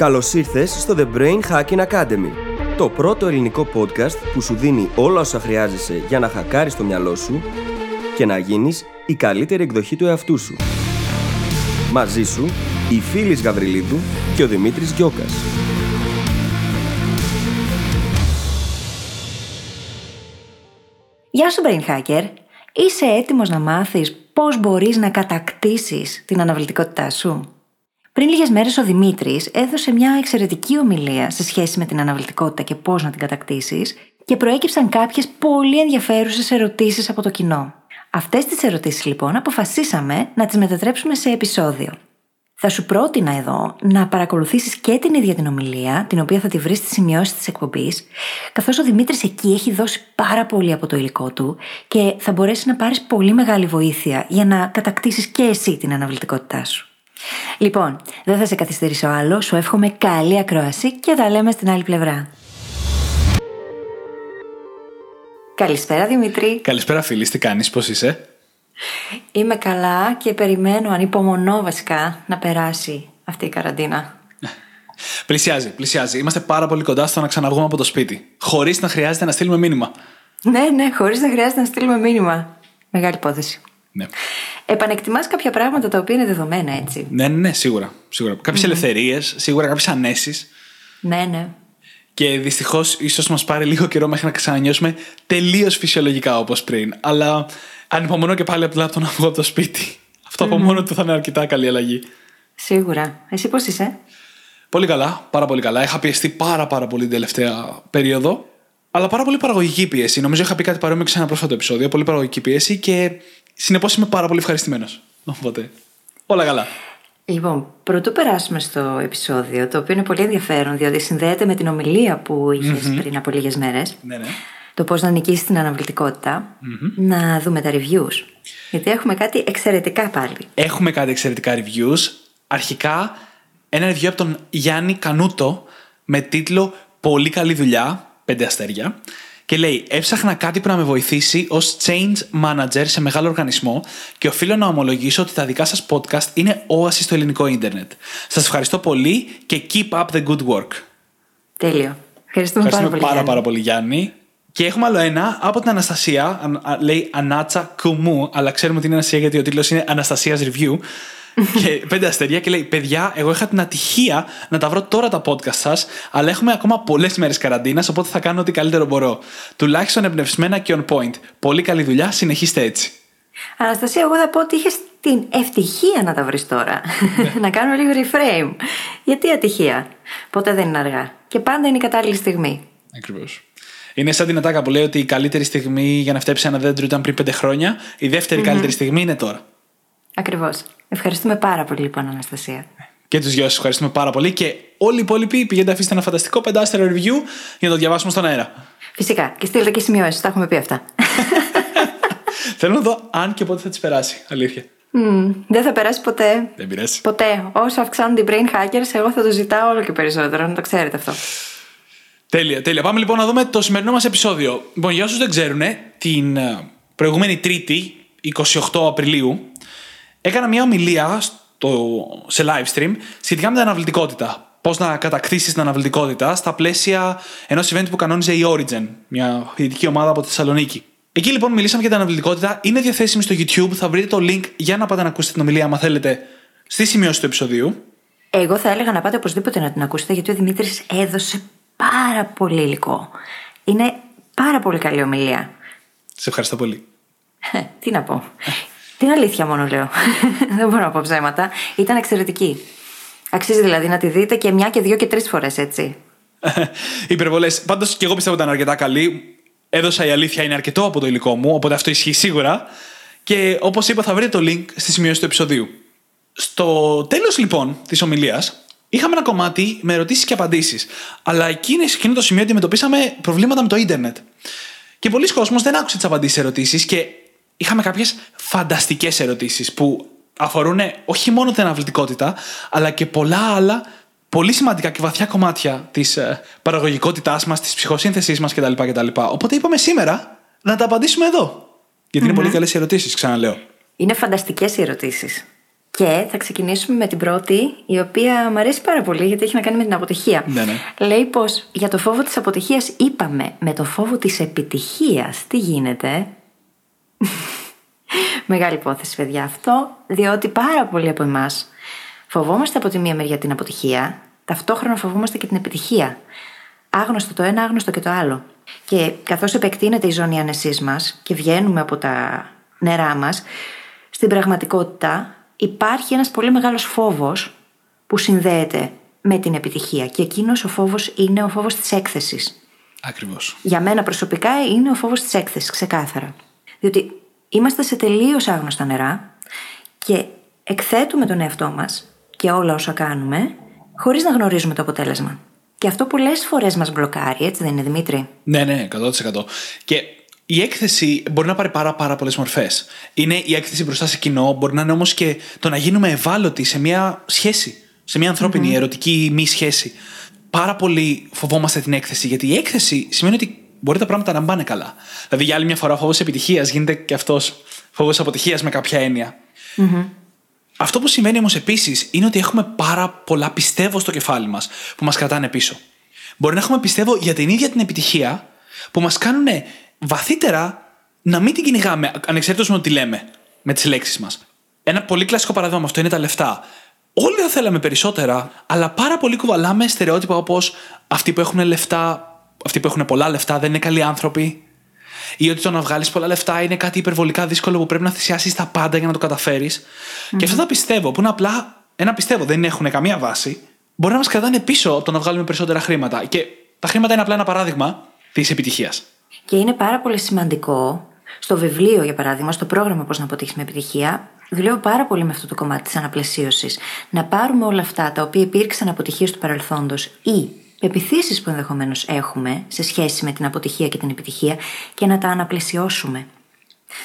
Καλώς ήρθες στο The Brain Hacking Academy, το πρώτο ελληνικό podcast που σου δίνει όλα όσα χρειάζεσαι για να χακάρεις το μυαλό σου και να γίνεις η καλύτερη εκδοχή του εαυτού σου. Μαζί σου, η Φίλης Γαβριλίδου και ο Δημήτρης Γιώκας. Γεια σου Brain Hacker! Είσαι έτοιμος να μάθεις πώς μπορείς να κατακτήσεις την αναβλητικότητά σου; Πριν λίγες μέρες, ο Δημήτρης έδωσε μια εξαιρετική ομιλία σε σχέση με την αναβλητικότητα και πώς να την κατακτήσεις, και προέκυψαν κάποιες πολύ ενδιαφέρουσες ερωτήσεις από το κοινό. Αυτές τις ερωτήσεις, λοιπόν, αποφασίσαμε να τις μετατρέψουμε σε επεισόδιο. Θα σου πρότεινα εδώ να παρακολουθήσεις και την ίδια την ομιλία, την οποία θα τη βρεις στις σημειώσεις της εκπομπής, καθώς ο Δημήτρης εκεί έχει δώσει πάρα πολύ από το υλικό του και θα μπορέσεις να πάρεις πολύ μεγάλη βοήθεια για να κατακτήσεις και εσύ την αναβλητικότητά σου. Λοιπόν, δεν θα σε καθυστερήσω άλλο, σου εύχομαι καλή ακρόαση και τα λέμε στην άλλη πλευρά. Καλησπέρα Δημήτρη. Καλησπέρα φίλη, τι κάνεις, πώς είσαι; Είμαι καλά και περιμένω ανυπομονώ βασικά να περάσει αυτή η καραντίνα. Πλησιάζει, πλησιάζει. Είμαστε πάρα πολύ κοντά στο να ξαναβγούμε από το σπίτι. Χωρίς να χρειάζεται να στείλουμε μήνυμα. Ναι, ναι, χωρίς να χρειάζεται να στείλουμε μήνυμα. Μεγάλη υπόθεση. Ναι. Επανεκτιμάς κάποια πράγματα τα οποία είναι δεδομένα, έτσι. Ναι, ναι, ναι σίγουρα. σίγουρα. Κάποιες ελευθερίες, σίγουρα κάποιες ανέσεις. Ναι, ναι. Και δυστυχώς ίσως μας πάρει λίγο καιρό μέχρι να ξανανιώσουμε τελείως φυσιολογικά όπως πριν. Αλλά ανυπομονώ και πάλι απλά το να βγω από το σπίτι. Αυτό από μόνο του θα είναι αρκετά καλή αλλαγή. Σίγουρα. Εσύ πώς είσαι; Πολύ καλά, πάρα πολύ καλά. Είχα πιεστεί πάρα, πάρα πολύ την τελευταία περίοδο. Αλλά πάρα πολύ παραγωγική πίεση. Νομίζω είχα πει κάτι παρόμοιο σε ένα πρόσφατο επεισόδιο. Πολύ παραγωγική πίεση και συνεπώς είμαι πάρα πολύ ευχαριστημένος. Οπότε, όλα καλά. Λοιπόν, πρωτού περάσουμε στο επεισόδιο, το οποίο είναι πολύ ενδιαφέρον, διότι συνδέεται με την ομιλία που ειχε πριν από λίγες μέρες. Ναι, ναι. Το πώς να νικήσεις την αναβλητικοτητα Να δούμε τα reviews. Γιατί έχουμε κάτι εξαιρετικά πάλι. Έχουμε κάτι εξαιρετικά reviews. Αρχικά, ένα review από τον Γιάννη Κανούτο με τίτλο Πολύ καλή δουλειά πέντε αστέρια. Και λέει: Έψαχνα κάτι που να με βοηθήσει ως change manager σε μεγάλο οργανισμό και οφείλω να ομολογήσω ότι τα δικά σας podcast είναι όαση στο ελληνικό ίντερνετ. Σας ευχαριστώ πολύ και keep up the good work. Τέλειο. Ευχαριστούμε, πάρα πολύ. πάρα, πάρα πολύ, Γιάννη. Και έχουμε άλλο ένα από την Αναστασία. Λέει Ανάτσα Κουμού, αλλά ξέρουμε ότι είναι Αναστασία γιατί ο τίτλος είναι Αναστασίας Review και πέντε αστερία και λέει: Παιδιά, εγώ είχα την ατυχία να τα βρω τώρα τα podcast σας, αλλά έχουμε ακόμα πολλές μέρες καραντίνας, οπότε θα κάνω ό,τι καλύτερο μπορώ. Τουλάχιστον εμπνευσμένα και on point. Πολύ καλή δουλειά, συνεχίστε έτσι. Αναστασία, εγώ θα πω ότι είχες την ευτυχία να τα βρεις τώρα. Ναι. να κάνω λίγο reframe. Γιατί ατυχία; Ποτέ δεν είναι αργά. Και πάντα είναι η κατάλληλη στιγμή. Ακριβώς. Είναι σαν την ατάκα που λέει ότι η καλύτερη στιγμή για να φτέψει ένα δέντρο ήταν πριν πέντε χρόνια. Η δευτερη καλύτερη στιγμή είναι τώρα. Ακριβώς. Ευχαριστούμε πάρα πολύ, λοιπόν, Αναστασία. Και τους δυο σας ευχαριστούμε πάρα πολύ. Και όλοι οι υπόλοιποι πηγαίνετε αφήστε ένα φανταστικό πεντάστερο review για να το διαβάσουμε στον αέρα. Φυσικά. Και στείλτε και σημειώσεις. Τα έχουμε πει αυτά. Θέλω να δω αν και πότε θα τις περάσει. Αλήθεια. Mm, δεν θα περάσει ποτέ. Δεν πειράζει. Ποτέ. Όσο αυξάνονται οι brain hackers, εγώ θα το ζητάω όλο και περισσότερο. Να το ξέρετε αυτό. Τέλεια, τέλεια. Πάμε λοιπόν να δούμε το σημερινό μας επεισόδιο. Λοιπόν, για όσους δεν ξέρουν, την ε, προηγούμενη Τρίτη, 28 Απριλίου, έκανα μια ομιλία στο, σε live stream σχετικά με την αναβλητικότητα. Πώς να κατακτήσεις την αναβλητικότητα στα πλαίσια ενός event που κανόνιζε η Origin, μια φοιτητική ομάδα από τη Θεσσαλονίκη. Εκεί λοιπόν μιλήσαμε για την αναβλητικότητα. Είναι διαθέσιμη στο YouTube. Θα βρείτε το link για να πάτε να ακούσετε την ομιλία, αν θέλετε, στη σημειώση του επεισοδίου. Εγώ θα έλεγα να πάτε οπωσδήποτε να την ακούσετε, γιατί ο Δημήτρης έδωσε πάρα πολύ υλικό. Είναι πάρα πολύ καλή ομιλία. Σε ευχαριστώ πολύ. Ε, τι να πω. Την αλήθεια μόνο λέω. Δεν μπορώ να πω ψέματα. Ήταν εξαιρετική. Αξίζει δηλαδή να τη δείτε και μια και δύο και τρεις φορές, έτσι. Υπερβολές. Πάντως και εγώ πιστεύω ότι ήταν αρκετά καλή. Έδωσα η αλήθεια είναι αρκετό από το υλικό μου, οπότε αυτό ισχύει σίγουρα. Και όπως είπα, θα βρείτε το link στη σημειώση του επεισοδίου. Στο τέλος λοιπόν της ομιλίας, είχαμε ένα κομμάτι με ερωτήσεις και απαντήσεις. Αλλά εκείνη, εκείνο το σημείο αντιμετωπίσαμε προβλήματα με το ίντερνετ. Και πολλοί κόσμοι δεν άκουσαν τις απαντήσεις ερωτήσεις και είχαμε κάποιες φανταστικές ερωτήσεις που αφορούν όχι μόνο την αναβλητικότητα, αλλά και πολλά άλλα πολύ σημαντικά και βαθιά κομμάτια της ε, παραγωγικότητάς μας, της ψυχοσύνθεσής μας κτλ, κτλ. Οπότε είπαμε σήμερα να τα απαντήσουμε εδώ. Γιατί είναι πολύ καλές ερωτήσεις, ξαναλέω. Είναι φανταστικές οι ερωτήσεις. Και θα ξεκινήσουμε με την πρώτη, η οποία μου αρέσει πάρα πολύ γιατί έχει να κάνει με την αποτυχία. Ναι, ναι. Λέει πως για το φόβο της αποτυχίας είπαμε με το φόβο της επιτυχίας. Τι γίνεται; Μεγάλη υπόθεση, παιδιά, αυτό, διότι πάρα πολλοί από εμάς φοβόμαστε από τη μία μεριά την αποτυχία, ταυτόχρονα φοβόμαστε και την επιτυχία. Άγνωστο το ένα, άγνωστο και το άλλο. Και καθώς επεκτείνεται η ζώνη άνεσής μας και βγαίνουμε από τα νερά μας, στην πραγματικότητα υπάρχει ένας πολύ μεγάλος φόβος που συνδέεται με την επιτυχία και εκείνος ο φόβος είναι ο φόβος της έκθεσης. Ακριβώς. Για μένα προσωπικά είναι ο φόβος της έκθεσης, ξεκάθαρα. Διότι είμαστε σε τελείως άγνωστα νερά και εκθέτουμε τον εαυτό μας και όλα όσα κάνουμε χωρίς να γνωρίζουμε το αποτέλεσμα. Και αυτό πολλές φορές μας μπλοκάρει, έτσι δεν είναι Δημήτρη; Ναι, ναι, 100%. Και η έκθεση μπορεί να πάρει πάρα, πάρα πολλές μορφές. Είναι η έκθεση μπροστά σε κοινό, μπορεί να είναι όμως και το να γίνουμε ευάλωτοι σε μια σχέση. Σε μια ανθρώπινη, ερωτική μη σχέση. Πάρα πολύ φοβόμαστε την έκθεση, γιατί η έκθεση σημαίνει ότι μπορεί τα πράγματα να πάνε καλά. Δηλαδή, για άλλη μια φορά, ο φόβος επιτυχίας γίνεται και αυτός φόβος αποτυχίας με κάποια έννοια. Αυτό που σημαίνει όμως επίσης είναι ότι έχουμε πάρα πολλά πιστεύω στο κεφάλι μας που μας κρατάνε πίσω. Μπορεί να έχουμε πιστεύω για την ίδια την επιτυχία που μας κάνουν βαθύτερα να μην την κυνηγάμε, ανεξαρτήτως με ό,τι λέμε με τις λέξεις μας. Ένα πολύ κλασικό παράδειγμα αυτό είναι τα λεφτά. Όλοι θα θέλαμε περισσότερα, αλλά πάρα πολύ κουβαλάμε στερεότυπα όπως αυτοί που έχουν λεφτά, αυτοί που έχουν πολλά λεφτά δεν είναι καλοί άνθρωποι. Ή ότι το να βγάλεις πολλά λεφτά είναι κάτι υπερβολικά δύσκολο που πρέπει να θυσιάσεις τα πάντα για να το καταφέρεις. Και αυτά τα πιστεύω, που είναι απλά ένα πιστεύω, δεν έχουν καμία βάση, μπορεί να μας κρατάνε πίσω από το να βγάλουμε περισσότερα χρήματα. Και τα χρήματα είναι απλά ένα παράδειγμα της επιτυχίας. Και είναι πάρα πολύ σημαντικό στο βιβλίο, για παράδειγμα, στο πρόγραμμα Πώς να αποτύχει με επιτυχία, δουλεύω πάρα πολύ με αυτό το κομμάτι της αναπλαισίωσης. Να πάρουμε όλα αυτά τα οποία υπήρξαν αποτυχίες του παρελθόντος ή πεπιθήσει που ενδεχομένως έχουμε σε σχέση με την αποτυχία και την επιτυχία και να τα αναπλαισιώσουμε.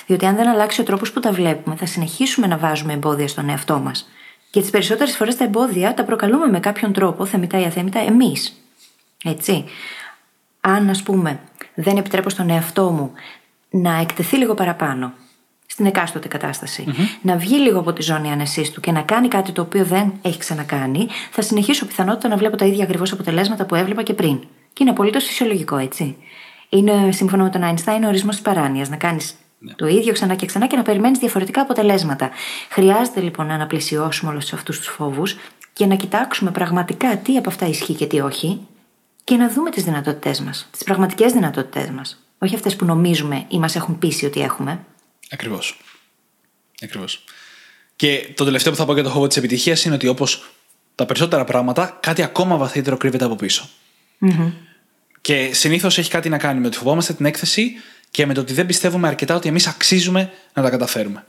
Διότι αν δεν αλλάξει ο τρόπος που τα βλέπουμε, θα συνεχίσουμε να βάζουμε εμπόδια στον εαυτό μας. Και τις περισσότερες φορές τα εμπόδια τα προκαλούμε με κάποιον τρόπο, θεμητά ή αθέμητα, εμείς. Έτσι. Αν, ας πούμε, δεν επιτρέπω στον εαυτό μου να εκτεθεί λίγο παραπάνω στην εκάστοτε να βγει λίγο από τη ζώνη άνεσής του και να κάνει κάτι το οποίο δεν έχει ξανακάνει, θα συνεχίσω πιθανότητα να βλέπω τα ίδια ακριβώς αποτελέσματα που έβλεπα και πριν. Και είναι απολύτως φυσιολογικό, έτσι. Είναι, σύμφωνα με τον Άινστάιν, ο ορισμός της παράνοιας. Να κάνεις ναι. το ίδιο ξανά και ξανά και να περιμένεις διαφορετικά αποτελέσματα. Χρειάζεται λοιπόν να αναπλησιώσουμε όλους αυτούς τους φόβους και να κοιτάξουμε πραγματικά τι από αυτά ισχύει και τι όχι και να δούμε τις δυνατότητές μας, τις πραγματικές δυνατότητές μας. Όχι αυτές που νομίζουμε ή μας έχουν πείσει ότι έχουμε. Ακριβώς. Ακριβώς. Και το τελευταίο που θα πω για το φόβο της επιτυχίας είναι ότι όπως τα περισσότερα πράγματα, κάτι ακόμα βαθύτερο κρύβεται από Και συνήθως έχει κάτι να κάνει με ότι φοβόμαστε την έκθεση και με το ότι δεν πιστεύουμε αρκετά ότι εμείς αξίζουμε να τα καταφέρουμε.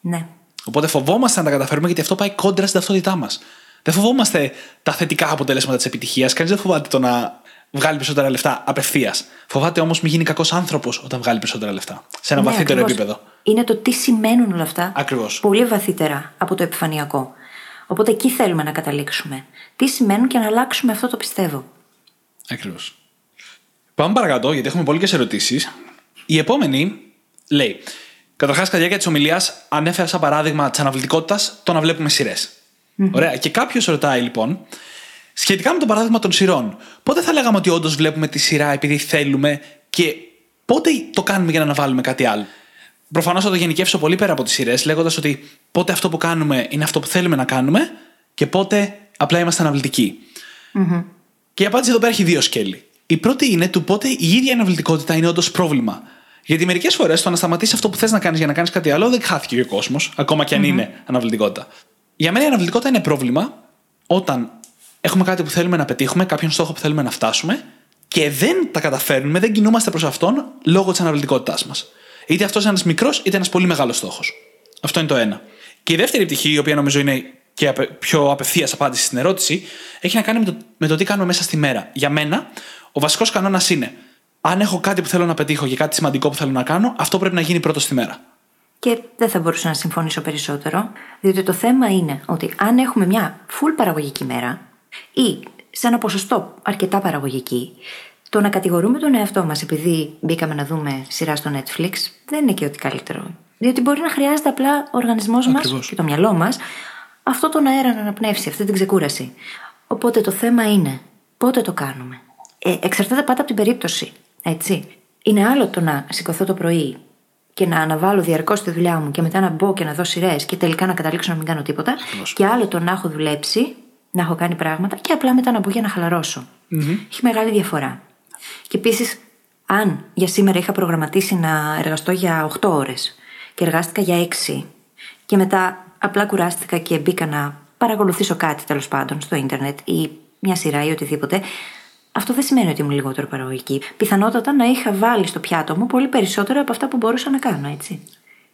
Ναι. Οπότε φοβόμαστε να τα καταφέρουμε γιατί αυτό πάει κόντρα στην ταυτότητά μας. Δεν φοβόμαστε τα θετικά αποτελέσματα της επιτυχίας. Κανείς δεν φοβάται το να βγάλει περισσότερα λεφτά απευθείας. Φοβάται όμως μην γίνει κακός άνθρωπος όταν βγάλει περισσότερα λεφτά. Σε ένα ναι, βαθύτερο ακριβώς. επίπεδο. Είναι το τι σημαίνουν όλα αυτά. Ακριβώς. Πολύ βαθύτερα από το επιφανειακό. Οπότε εκεί θέλουμε να καταλήξουμε. Τι σημαίνουν και να αλλάξουμε αυτό το πιστεύω. Ακριβώς. Πάμε παρακάτω, γιατί έχουμε πολλές ερωτήσεις. Η επόμενη λέει. Καταρχάς, κατά τη διάρκεια τη ομιλία, ανέφερα σαν παράδειγμα της αναβλητικότητας το να βλέπουμε σειρές. Mm-hmm. Ωραία. Και κάποιος ρωτάει λοιπόν, σχετικά με το παράδειγμα των σειρών, πότε θα λέγαμε ότι όντως βλέπουμε τη σειρά επειδή θέλουμε και πότε το κάνουμε για να αναβάλουμε κάτι άλλο. Προφανώς θα το γενικεύσω πολύ πέρα από τις σειρές, λέγοντας ότι πότε αυτό που κάνουμε είναι αυτό που θέλουμε να κάνουμε και πότε απλά είμαστε αναβλητικοί. Mm-hmm. Και η απάντηση εδώ πέρα έχει δύο σκέλη. Η πρώτη είναι του πότε η ίδια αναβλητικότητα είναι όντως πρόβλημα. Γιατί μερικές φορές το να σταματήσεις αυτό που θες να κάνεις για να κάνεις κάτι άλλο δεν χάθηκε ο κόσμος, ακόμα και αν mm-hmm. είναι αναβλητικότητα. Για μένα η αναβλητικότητα είναι πρόβλημα όταν έχουμε κάτι που θέλουμε να πετύχουμε, κάποιον στόχο που θέλουμε να φτάσουμε και δεν τα καταφέρνουμε, δεν κινούμαστε προς αυτόν λόγω της αναβλητικότητάς μας. Είτε αυτός είναι ένας μικρός είτε ένας πολύ μεγάλος στόχος. Αυτό είναι το ένα. Και η δεύτερη πτυχή, η οποία νομίζω είναι και πιο απευθείας απάντηση στην ερώτηση, έχει να κάνει με το, με το τι κάνουμε μέσα στη μέρα. Για μένα, ο βασικός κανόνας είναι αν έχω κάτι που θέλω να πετύχω και κάτι σημαντικό που θέλω να κάνω, αυτό πρέπει να γίνει πρώτος στη μέρα. Και δεν θα μπορούσα να συμφωνήσω περισσότερο, διότι το θέμα είναι ότι αν έχουμε μια full παραγωγική μέρα ή σε ένα ποσοστό αρκετά παραγωγική, το να κατηγορούμε τον εαυτό μας επειδή μπήκαμε να δούμε σειρά στο Netflix δεν είναι και ότι καλύτερο. Διότι μπορεί να χρειάζεται απλά ο οργανισμός μας και το μυαλό μας αυτό τον αέρα να αναπνεύσει, αυτή την ξεκούραση. Οπότε το θέμα είναι πότε το κάνουμε. Ε, εξαρτάται πάντα από την περίπτωση. Έτσι. Είναι άλλο το να σηκωθώ το πρωί και να αναβάλω διαρκώς τη δουλειά μου και μετά να μπω και να δω σειρές και τελικά να καταλήξω να μην κάνω τίποτα. Και άλλο το να έχω δουλέψει, να έχω κάνει πράγματα και απλά μετά να μπω για να χαλαρωσω Έχει μεγάλη διαφορά. Και επίσης, αν για σήμερα είχα προγραμματίσει να εργαστώ για 8 ώρες και εργάστηκα για 6 και μετά απλά κουράστηκα και μπήκα να παρακολουθήσω κάτι τέλος πάντων στο ίντερνετ ή μια σειρά ή οτιδήποτε, αυτό δεν σημαίνει ότι ήμουν λιγότερο παραγωγική. Πιθανότατα να είχα βάλει στο πιάτο μου πολύ περισσότερο από αυτά που μπορούσα να κάνω, έτσι.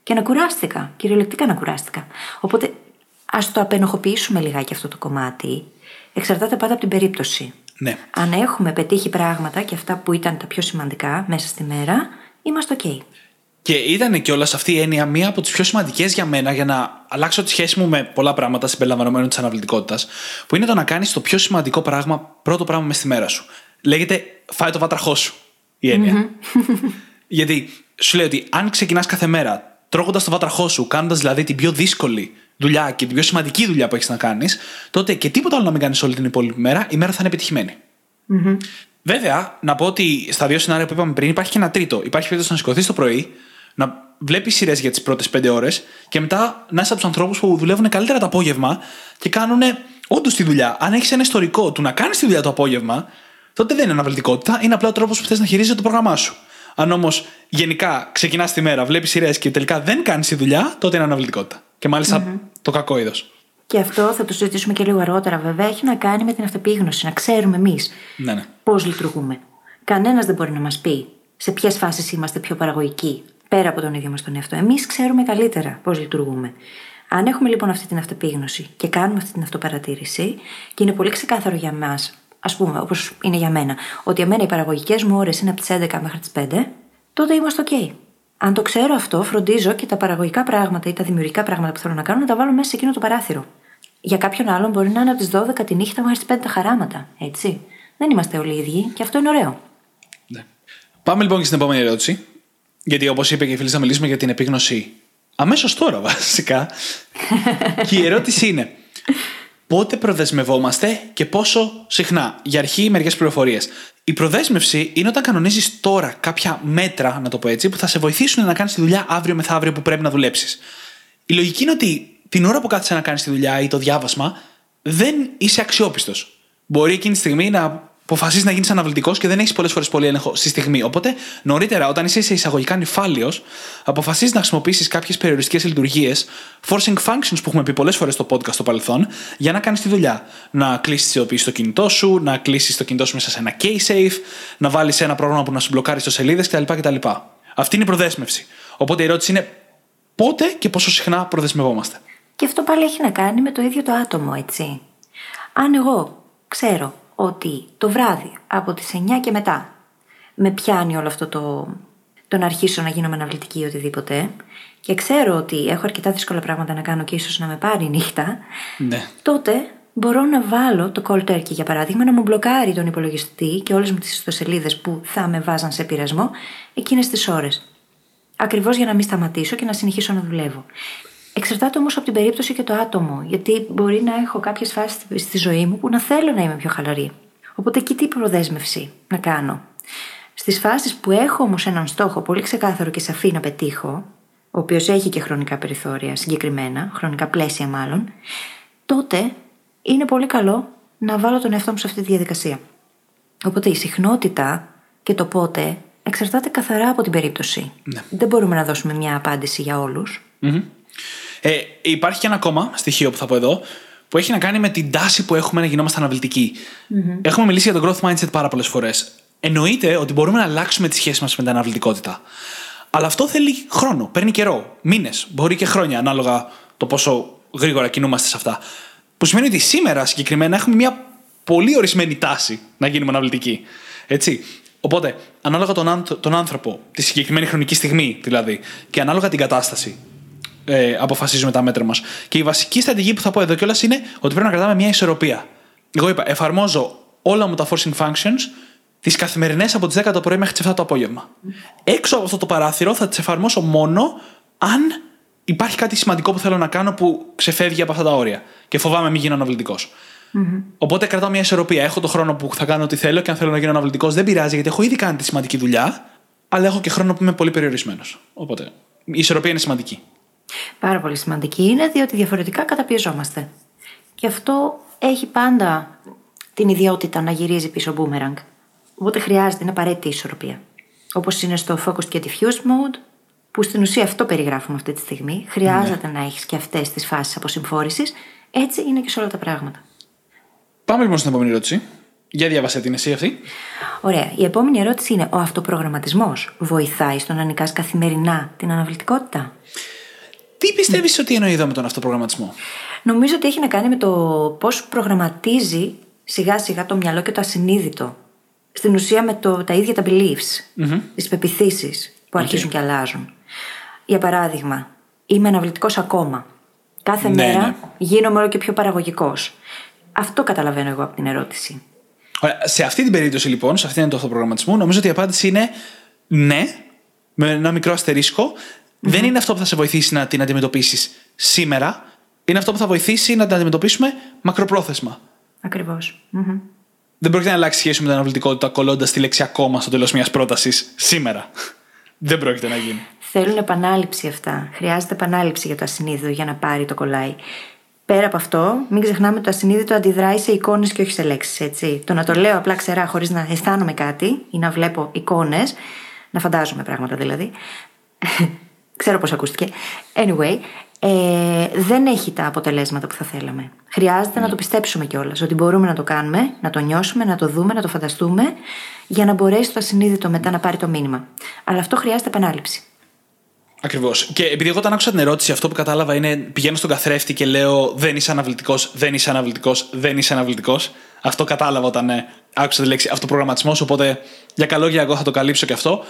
Και να κουράστηκα, κυριολεκτικά να κουράστηκα. Οπότε ας το απενοχοποιήσουμε λιγάκι αυτό το κομμάτι. Εξαρτάται πάντα από την περίπτωση. Ναι. Αν έχουμε πετύχει πράγματα και αυτά που ήταν τα πιο σημαντικά μέσα στη μέρα, είμαστε OK. Και ήταν και όλα αυτή η έννοια μία από τις πιο σημαντικές για μένα για να αλλάξω τη σχέση μου με πολλά πράγματα συμπεριλαμβανομένου της αναβλητικότητας, που είναι το να κάνεις το πιο σημαντικό πράγμα, πρώτο πράγμα μες στη μέρα σου. Λέγεται φάει το βάτραχό σου η εννοια Γιατί σου λέει ότι αν ξεκινάς κάθε μέρα τρώγοντας το βάτραχό σου, κάνοντας δηλαδή την πιο δύσκολη δουλειά και την πιο σημαντική δουλειά που έχεις να κάνεις, τότε και τίποτα άλλο να μην κάνεις όλη την υπόλοιπη μέρα, η μέρα θα είναι επιτυχημένη. Βέβαια, να πω ότι στα δύο σενάρια που είπαμε πριν υπάρχει και ένα τρίτο. Υπάρχει περίπτωση να σηκωθείς το πρωί, να βλέπεις σειρές για τις πρώτες πέντε ώρες και μετά να είσαι από τους ανθρώπους που δουλεύουν καλύτερα το απόγευμα και κάνουν όντως τη δουλειά. Αν έχεις ένα ιστορικό του να κάνεις τη δουλειά το απόγευμα, τότε δεν είναι αναβλητικότητα, είναι απλά ο τρόπος που θες να χειρίζεσαι το πρόγραμμά σου. Αν όμως γενικά ξεκινάς τη μέρα, βλέπεις σειρές και τελικά δεν κάνεις τη δουλειά, τότε είναι αναβλητικότητα. Και μαλιστα το κακό είδος. Και αυτό θα το συζητήσουμε και λίγο αργότερα, βέβαια. Έχει να κάνει με την αυτοπίγνωση, να ξέρουμε εμείς ναι, ναι. πώς λειτουργούμε. Κανένας δεν μπορεί να μας πει σε ποιες φάσεις είμαστε πιο παραγωγικοί, πέρα από τον ίδιο μας τον εαυτό. Εμείς ξέρουμε καλύτερα πώς λειτουργούμε. Αν έχουμε λοιπόν αυτή την αυτοπίγνωση και κάνουμε αυτή την αυτοπαρατήρηση, και είναι πολύ ξεκάθαρο για μας, ας πούμε, όπως είναι για μένα, ότι εμένα οι παραγωγικές μου ώρες είναι από τις 11 μέχρι τις 5, τότε είμαστε OK. Αν το ξέρω αυτό, φροντίζω και τα παραγωγικά πράγματα ή τα δημιουργικά πράγματα που θέλω να κάνω να τα βάλω μέσα σε εκείνο το παράθυρο. Για κάποιον άλλον μπορεί να είναι από τις 12 τη νύχτα μέχρι τις 5 τα χαράματα, έτσι. Δεν είμαστε όλοι ίδιοι και αυτό είναι ωραίο. Ναι. Πάμε λοιπόν και στην επόμενη ερώτηση. Γιατί όπως είπε και η φίλη, θα μιλήσουμε για την επίγνωση αμέσως τώρα βασικά. και η ερώτηση είναι. Πότε προδεσμευόμαστε και πόσο συχνά. Για αρχή, μερικές πληροφορίες. Η προδέσμευση είναι όταν κανονίζεις τώρα κάποια μέτρα, να το πω έτσι, που θα σε βοηθήσουν να κάνεις τη δουλειά αύριο μεθαύριο που πρέπει να δουλέψεις. Η λογική είναι ότι την ώρα που κάθεσαι να κάνεις τη δουλειά ή το διάβασμα, δεν είσαι αξιόπιστος. Μπορεί εκείνη τη στιγμή να αποφασίζεις να γίνεις αναβλητικός και δεν έχεις πολλές φορές πολύ έλεγχο στη στιγμή. Οπότε, νωρίτερα, όταν είσαι σε εισαγωγικά νυφάλιος, αποφασίζεις να χρησιμοποιήσεις κάποιες περιοριστικές λειτουργίες, forcing functions που έχουμε πει πολλές φορές στο podcast στο παρελθόν, για να κάνεις τη δουλειά. Να κλείσεις τη στο κινητό σου, να κλείσεις το κινητό σου μέσα σε ένα case safe, να βάλεις ένα πρόγραμμα που να σου μπλοκάρει στο σελίδες κτλ, κτλ. Αυτή είναι η προδέσμευση. Οπότε η ερώτηση είναι πότε και πόσο συχνά προδεσμευόμαστε. Και αυτό πάλι έχει να κάνει με το ίδιο το άτομο, έτσι. Αν εγώ ξέρω ότι το βράδυ από τις 9 και μετά με πιάνει όλο αυτό το, το να αρχίσω να γίνομαι αναβλητική ή οτιδήποτε και ξέρω ότι έχω αρκετά δύσκολα πράγματα να κάνω και ίσως να με πάρει η νύχτα, ναι. τότε μπορώ να βάλω το call turkey για παράδειγμα να μου μπλοκάρει τον υπολογιστή και όλες μου τις ιστοσελίδες που θα με βάζαν σε πειρασμό εκείνες τις ώρες. Ακριβώς για να μην σταματήσω και να συνεχίσω να δουλεύω. Εξαρτάται όμως από την περίπτωση και το άτομο, γιατί μπορεί να έχω κάποιες φάσεις στη ζωή μου που να θέλω να είμαι πιο χαλαρή. Οπότε εκεί τι προδέσμευση να κάνω. Στις φάσεις που έχω όμως έναν στόχο πολύ ξεκάθαρο και σαφή να πετύχω, ο οποίος έχει και χρονικά περιθώρια συγκεκριμένα, χρονικά πλαίσια μάλλον, τότε είναι πολύ καλό να βάλω τον εαυτό μου σε αυτή τη διαδικασία. Οπότε η συχνότητα και το πότε εξαρτάται καθαρά από την περίπτωση. Ναι. Δεν μπορούμε να δώσουμε μια απάντηση για όλους. Ε, υπάρχει και ένα ακόμα στοιχείο που θα πω εδώ, που έχει να κάνει με την τάση που έχουμε να γινόμαστε Έχουμε μιλήσει για το growth mindset πάρα πολλές φορές. Εννοείται ότι μπορούμε να αλλάξουμε τη σχέση μας με την αναβλητικότητα. Αλλά αυτό θέλει χρόνο, παίρνει καιρό, μήνες, μπορεί και χρόνια, ανάλογα το πόσο γρήγορα κινούμαστε σε αυτά. Που σημαίνει ότι σήμερα συγκεκριμένα έχουμε μια πολύ ορισμένη τάση να γίνουμε αναβλητικοί. Έτσι. Οπότε, ανάλογα τον, τον άνθρωπο, τη συγκεκριμένη χρονική στιγμή δηλαδή, και ανάλογα την κατάσταση, ε, αποφασίζουμε τα μέτρα μας. Και η βασική στρατηγική που θα πω εδώ κιόλας είναι ότι πρέπει να κρατάμε μια ισορροπία. Εγώ είπα, εφαρμόζω όλα μου τα forcing functions τις καθημερινές από τις 10 το πρωί μέχρι τις 7 το απόγευμα. Έξω από αυτό το παράθυρο θα τις εφαρμόσω μόνο αν υπάρχει κάτι σημαντικό που θέλω να κάνω που ξεφεύγει από αυτά τα όρια. Και φοβάμαι μην γίνω αναβλητικός. Mm-hmm. Οπότε κρατάω μια ισορροπία. Έχω το χρόνο που θα κάνω ό,τι θέλω και αν θέλω να γίνω αναβλητικός δεν πειράζει γιατί έχω ήδη κάνει τη σημαντική δουλειά, αλλά έχω και χρόνο που είμαι πολύ περιορισμένος. Οπότε η ισορροπία είναι σημαντική. Πάρα πολύ σημαντική είναι διότι διαφορετικά καταπιεζόμαστε. Και αυτό έχει πάντα την ιδιότητα να γυρίζει πίσω boomerang. Οπότε χρειάζεται, είναι απαραίτητη η ισορροπία. Όπως είναι στο focused και diffused mode, που στην ουσία αυτό περιγράφουμε αυτή τη στιγμή. Χρειάζεται να έχεις και αυτές τις φάσεις αποσυμφόρησης. Έτσι είναι και σε όλα τα πράγματα. Πάμε λοιπόν στην επόμενη ερώτηση. Για διάβασε την εσύ αυτή. Ωραία. Η επόμενη ερώτηση είναι: Ο αυτοπρογραμματισμός βοηθάει στο να νικάς καθημερινά την αναβλητικότητα; Τι πιστεύεις ότι εννοεί εδώ με τον αυτοπρογραμματισμό; Νομίζω ότι έχει να κάνει με το πώς προγραμματίζει σιγά σιγά το μυαλό και το ασυνείδητο. Στην ουσία με το, τα ίδια τα beliefs, mm-hmm. τις πεπιθήσεις που αρχίζουν και αλλάζουν. Για παράδειγμα, είμαι αναβλητικός ακόμα. Κάθε ναι, μέρα ναι. γίνομαι όλο και πιο παραγωγικός. Αυτό καταλαβαίνω εγώ από την ερώτηση. Σε αυτή την περίπτωση λοιπόν, σε αυτήν το αυτοπρογραμματισμό, νομίζω ότι η απάντηση είναι ναι, με ένα μικρό Δεν είναι αυτό που θα σε βοηθήσει να την αντιμετωπίσεις σήμερα. Είναι αυτό που θα βοηθήσει να την αντιμετωπίσουμε μακροπρόθεσμα. Ακριβώς. Δεν πρόκειται να αλλάξει σχέση με την αναβλητικότητα κολλώντας τη λέξη ακόμα στο τέλος μιας πρότασης σήμερα. Δεν πρόκειται να γίνει. Θέλουν επανάληψη αυτά. Χρειάζεται επανάληψη για το ασυνείδητο για να πάρει το κολλάι. Πέρα από αυτό, μην ξεχνάμε ότι το ασυνείδητο αντιδράει σε εικόνες και όχι σε λέξεις. Έτσι. Το να το λέω απλά ξερά χωρίς να αισθάνομαι κάτι ή να βλέπω εικόνες, να φαντάζομαι πράγματα δηλαδή. Ξέρω πώς ακούστηκε. Anyway, ε, δεν έχει τα αποτελέσματα που θα θέλαμε. Χρειάζεται να το πιστέψουμε κιόλας ότι μπορούμε να το κάνουμε, να το νιώσουμε, να το δούμε, να το φανταστούμε, για να μπορέσει το ασυνείδητο μετά να πάρει το μήνυμα. Αλλά αυτό χρειάζεται επανάληψη. Ακριβώς. Και επειδή εγώ όταν άκουσα την ερώτηση, αυτό που κατάλαβα είναι πηγαίνω στον καθρέφτη και λέω Δεν είσαι αναβλητικός, δεν είσαι αναβλητικός, δεν είσαι αναβλητικός. Αυτό κατάλαβα όταν ε, άκουσα τη λέξη αυτοπρογραμματισμός. Οπότε για καλό για εγώ θα το καλύψω και αυτό.